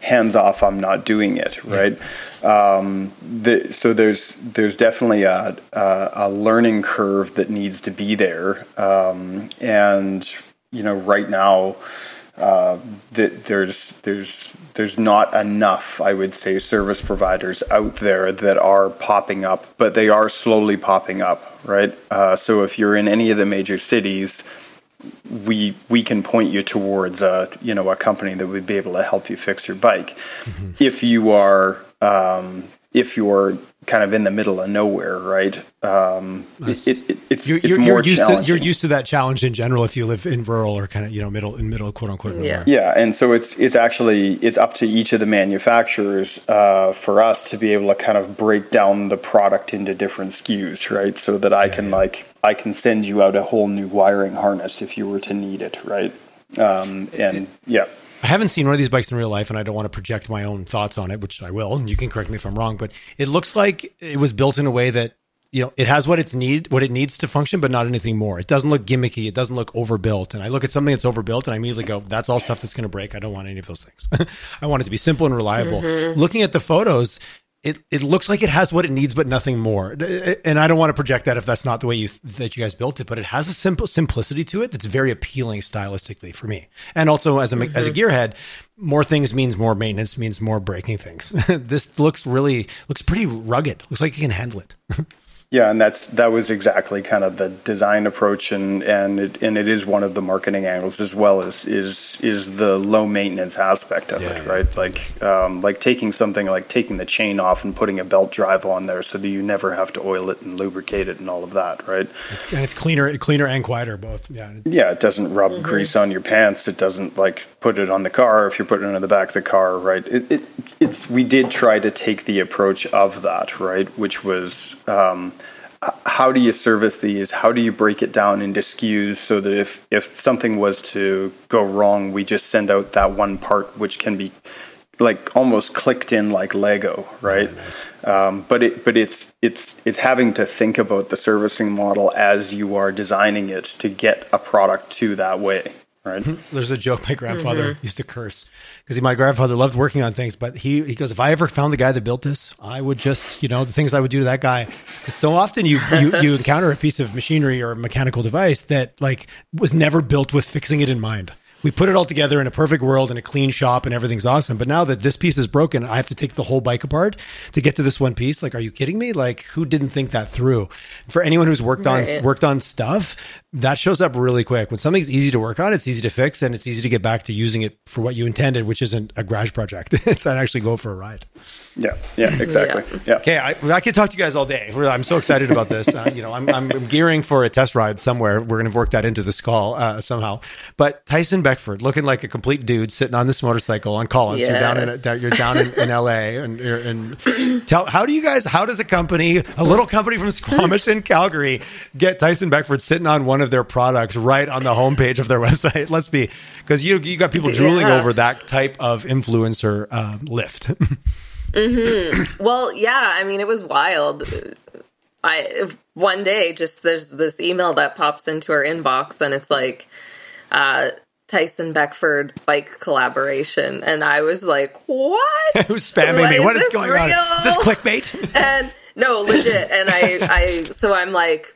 hands off, I'm not doing it, right? Yeah. Um, the, so there's there's definitely a, a, a learning curve that needs to be there, um, and you know right now. Uh, that there's there's there's not enough, I would say, service providers out there that are popping up, but they are slowly popping up, right? Uh, so if you're in any of the major cities, we we can point you towards a you know a company that would be able to help you fix your bike. Mm-hmm. If you are um, if you're kind of in the middle of nowhere, right? Um, it, it, it's, you're, it's you're, you're used to you're used to that challenge in general if you live in rural or kind of you know middle in middle quote unquote yeah yeah and so it's it's actually it's up to each of the manufacturers uh, for us to be able to kind of break down the product into different SKUs, right? So that I yeah, can yeah. like I can send you out a whole new wiring harness if you were to need it, right? Um, and yeah. I haven't seen one of these bikes in real life, and I don't want to project my own thoughts on it, which I will. And you can correct me if I'm wrong, but it looks like it was built in a way that you know it has what it's need, what it needs to function, but not anything more. It doesn't look gimmicky. It doesn't look overbuilt. And I look at something that's overbuilt, and I immediately go, "That's all stuff that's going to break. I don't want any of those things. (laughs) I want it to be simple and reliable." Mm-hmm. Looking at the photos, it it looks like it has what it needs, but nothing more. And I don't want to project that if that's not the way you that you guys built it, but it has a simple simplicity to it that's very appealing stylistically for me. And also as a mm-hmm. as a gearhead, more things means more maintenance means more breaking things. (laughs) this looks really looks pretty rugged. Looks like you can handle it. (laughs) Yeah, and that's that was exactly kind of the design approach, and and it, and it is one of the marketing angles as well as is is the low maintenance aspect of Yeah, it, yeah, right? Like um, like taking something like taking the chain off and putting a belt drive on there, so that you never have to oil it and lubricate it and all of that, right? It's, and it's cleaner, cleaner and quieter both. Yeah. Yeah, it doesn't rub grease on your pants. It doesn't like put it on the car if you're putting it in the back of the car, right? It, it it's we did try to take the approach of that, right, which was. Um, h- how do you service these? How do you break it down into SKUs so that if, if something was to go wrong, we just send out that one part, which can be like almost clicked in like Lego, right? Um, but it but it's it's it's having to think about the servicing model as you are designing it to get a product to that way, right? (laughs) There's a joke my grandfather mm-hmm. used to curse because my grandfather loved working on things, but he, he goes, if I ever found the guy that built this, I would just, you know, the things I would do to that guy. So often you, you, you (laughs) encounter a piece of machinery or a mechanical device that like was never built with fixing it in mind. We put it all together in a perfect world in a clean shop and everything's awesome. But now that this piece is broken, I have to take the whole bike apart to get to this one piece. Like, are you kidding me? Like, who didn't think that through? For anyone who's worked on worked on stuff, that shows up really quick. When something's easy to work on, it's easy to fix and it's easy to get back to using it for what you intended, which isn't a garage project. (laughs) it's to actually go for a ride. Yeah, yeah, exactly. Yeah. Okay, I, I could talk to you guys all day. I'm so excited about this. Uh, you know, I'm, I'm gearing for a test ride somewhere. We're going to work that into this call uh, somehow. But Tyson Beckford, looking like a complete dude, sitting on this motorcycle on Collins. You're down in you're down in, in LA, and and tell how do you guys? How does a company, a little company from Squamish in Calgary, get Tyson Beckford sitting on one of their products right on the homepage of their (laughs) website? Let's be because you you got people drooling Yeah. over that type of influencer uh, lift. Well, yeah, I mean, it was wild. I one day just there's this email that pops into our inbox and it's like uh Tyson Beckford bike collaboration and I was like, "What?" (laughs) Who's spamming What me? is What is going on? Is this clickbait? (laughs) (laughs) and no, legit. And I, I, so I'm like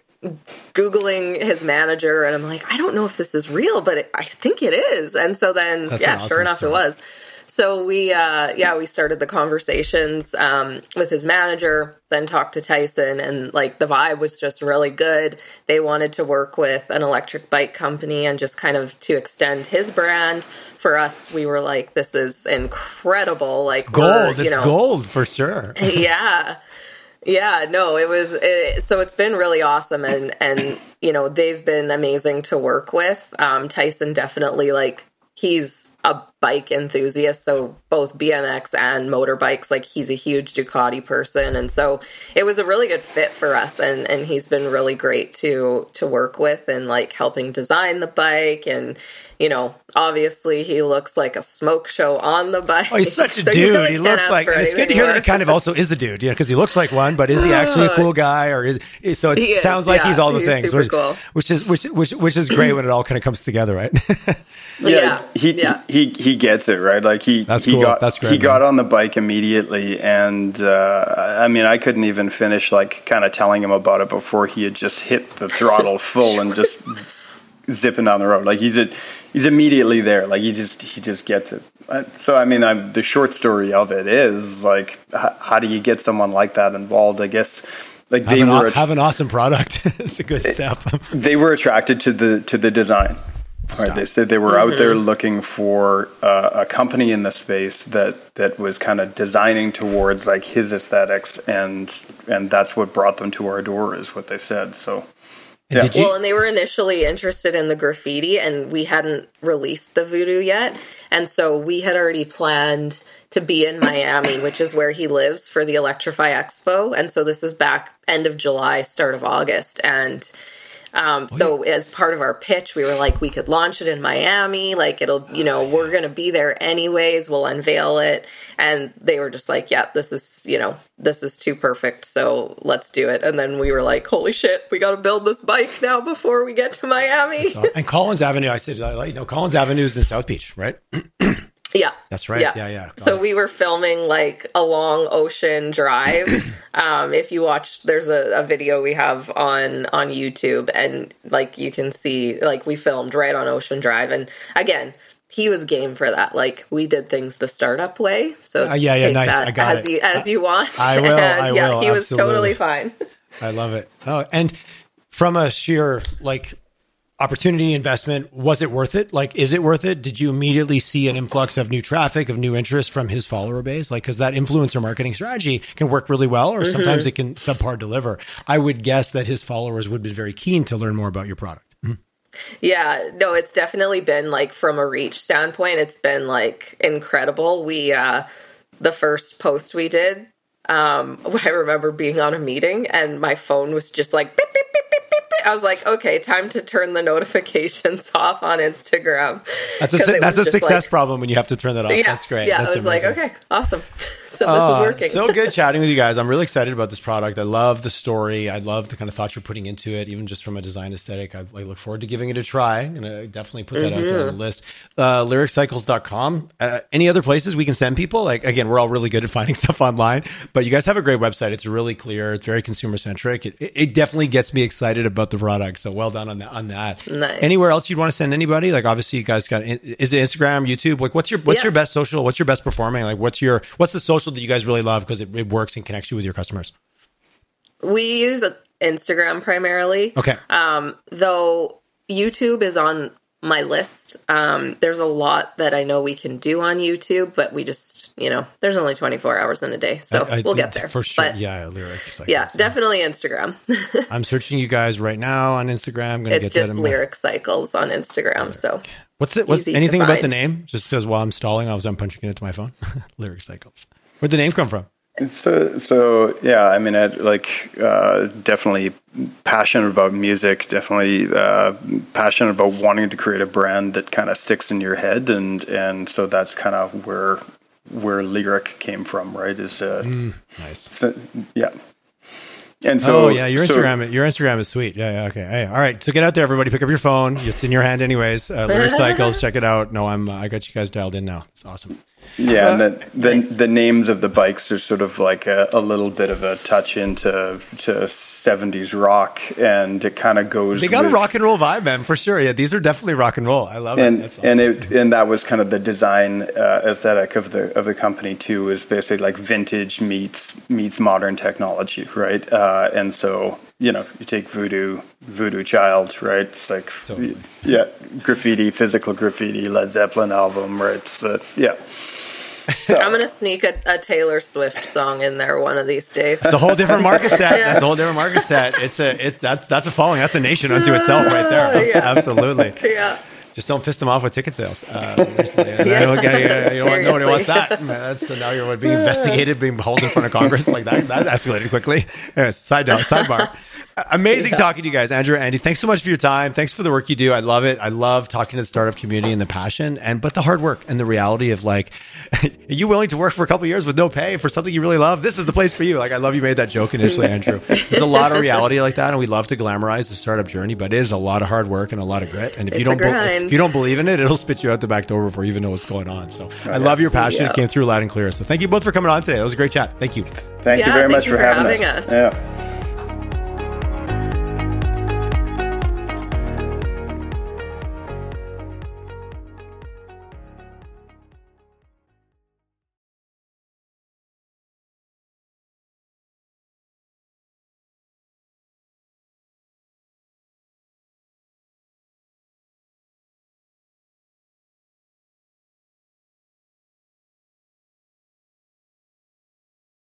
googling his manager, and I'm like, I don't know if this is real, but it, I think it is. And so then, That's yeah, awesome sure enough, story. it was. So we, uh, yeah, we started the conversations um, with his manager, then talked to Tyson, and like the vibe was just really good. They wanted to work with an electric bike company and just kind of to extend his brand. For us, we were like, this is incredible. Like gold. we're, you It's know, gold for sure. (laughs) yeah yeah no it was it, so it's been really awesome and and you know they've been amazing to work with um tyson definitely like he's a bike enthusiast. So both bmx and motorbikes like he's a huge ducati person. And so it was a really good fit for us. And and he's been really great to to work with and like helping design the bike and you know obviously he looks like a smoke show on the bike Oh, he's such a (laughs) So dude. really he looks like, and it's good to anything hear that he kind of also is a dude, yeah, because he looks like one, but is he actually a (laughs) cool guy, or is is- so? It He is, sounds like yeah. he's all the He's things, which, cool. which is which which which is great when it all kind of comes together, right? (laughs) Yeah, he yeah. he he gets it right. Like he That's he cool. got That's great, he man. got on the bike immediately, and uh, I mean I couldn't even finish like kind of telling him about it before he had just hit the throttle full and just zipping down the road. Like he's a, he's immediately there. Like he just he just gets it. Uh, So I mean, I'm, the short story of it is like, h- how do you get someone like that involved? I guess like have, they an, aw- were have an awesome product. (laughs) it's a good step. (laughs) they were attracted to the to the design. Right, they said they were out there looking for uh, a company in the space that that was kind of designing towards like his aesthetics, and and that's what brought them to our door, is what they said. So And did you? Well, and they were initially interested in the graffiti, and we hadn't released the voodoo yet. And so we had already planned to be in Miami, which is where he lives for the Electrify Expo. And so this is back end of July, start of August. And um, so as part of our pitch, we were like, we could launch it in Miami. Like it'll, you know, we're going to be there anyways. We'll unveil it. And they were just like, yeah, this is, you know, this is too perfect. So let's do it. And then we were like, holy shit, we got to build this bike now before we get to Miami. So- and Collins Avenue, I said, uh, you know, Collins Avenue is in South Beach, right? (clears throat) yeah. That's right. Yeah, yeah. Got So it. we were filming like along Ocean Drive. (clears throat) um, if you watch, there's a, a video we have on on YouTube, and like you can see, like we filmed right on Ocean Drive. And again, he was game for that. Like we did things the startup way. So Uh, yeah, yeah, nice. I got as it. you as you want. I will, And (laughs) I yeah, will, he was absolutely. totally fine. I love it. Oh, and from a sheer like opportunity investment, was it worth it? Like, is it worth it? Did you immediately see an influx of new traffic, of new interest from his follower base? Like, because that influencer marketing strategy can work really well, or mm-hmm. sometimes it can subpar deliver. I would guess that his followers would be very keen to learn more about your product. Mm-hmm. Yeah, no, it's definitely been like from a reach standpoint, it's been like incredible. We, uh, the first post we did, um, (laughs) I remember being on a meeting and my phone was just like beep, beep, beep, beep, beep. I was like, okay, time to turn the (laughs) notifications off on Instagram. That's a that's a success like, problem when you have to turn that off. Yeah, that's great. Yeah, that's I was amazing. like, okay, awesome. (laughs) (laughs) So this uh, is working. so good (laughs) chatting with you guys. I'm really excited about this product. I love the story. I love the kind of thoughts you're putting into it, even just from a design aesthetic. I, I look forward to giving it a try. I'm gonna definitely put that mm-hmm. out there on the mm-hmm. list. Uh, lyriccycles.com. Uh, any other places we can send people? Like again, we're all really good at finding (laughs) stuff online, but you guys have a great website. It's really clear. It's very consumer centric. It, it definitely gets me excited about the product. So well done on that. On that. Nice. Anywhere else you'd want to send anybody? Like obviously you guys got. Is it Instagram, YouTube? Like what's your what's yeah. your best social? What's your best performing? Like what's your what's the social that you guys really love because it, it works and connects you with your customers? We use Instagram primarily. Okay. Um, though YouTube is on my list. Um, there's a lot that I know we can do on YouTube, but we just, you know, there's only 24 hours in a day, so I, I we'll get there for sure. But, yeah, lyrics. yeah, so. definitely Instagram. (laughs) I'm searching you guys right now on Instagram. I'm gonna it's get just lyric my... cycles on Instagram. Lyric. So what's it? What's anything about the name? Just because while I'm stalling, I was I'm punching it into my phone. (laughs) lyric cycles. Where'd the name come from? So, so yeah, I mean, I, like uh, definitely passionate about music. Definitely uh, passionate about wanting to create a brand that kind of sticks in your head, and and so that's kind of where where lyric came from, right? Is uh, mm, nice. So, yeah. And so, oh yeah, your Instagram, so, your Instagram is sweet. Yeah, yeah, okay. Hey, all right, so get out there, everybody. Pick up your phone. It's in your hand, anyways. Uh, Lyric (laughs) Cycles, check it out. No, I'm. Uh, I got you guys dialed in now. It's awesome. Yeah, uh, and the, the, nice. the names of the bikes are sort of like a, a little bit of a touch into to 70s rock, and it kind of goes. They got with, a rock and roll vibe, man, for sure. Yeah, these are definitely rock and roll. I love and, it. Awesome. And it and that was kind of the design uh, aesthetic of the of the company too. Is basically like vintage meets meets modern technology, right? Uh, and so you know, you take Voodoo, Voodoo Child, right? It's like, totally. yeah, graffiti, physical graffiti, Led Zeppelin album, right? It's, uh, yeah. So. I'm gonna sneak a, a, Taylor Swift song in there one of these days. It's a whole different market set. (laughs) yeah. That's a whole different market set. It's a it that's that's a following. That's a nation unto itself right there. Yeah. Absolutely. Yeah. Just don't piss them off with ticket sales. Uh, yeah. yeah. You know, what nobody wants that. That's, so now you're being investigated, being held in front of Congress like that. That escalated quickly. Anyways, side note, sidebar. Amazing (laughs) yeah. talking to you guys, Andrew, Andy. Thanks so much for your time. Thanks for the work you do. I love it. I love talking to the startup community and the passion, and but the hard work and the reality of like, are (laughs) you willing to work for a couple years with no pay for something you really love? This is the place for you. Like, I love you made that joke initially, (laughs) Andrew. There's a lot of reality like that, and we love to glamorize the startup journey, but it is a lot of hard work and a lot of grit. And if it's you don't, be- if you don't believe in it, it'll spit you out the back door before you even know what's going on. So, I love your passion. Yeah. It came through loud and clear. So, thank you both for coming on today. That was a great chat. Thank you. Thank yeah, you very much for, for, having, having us. us. Yeah.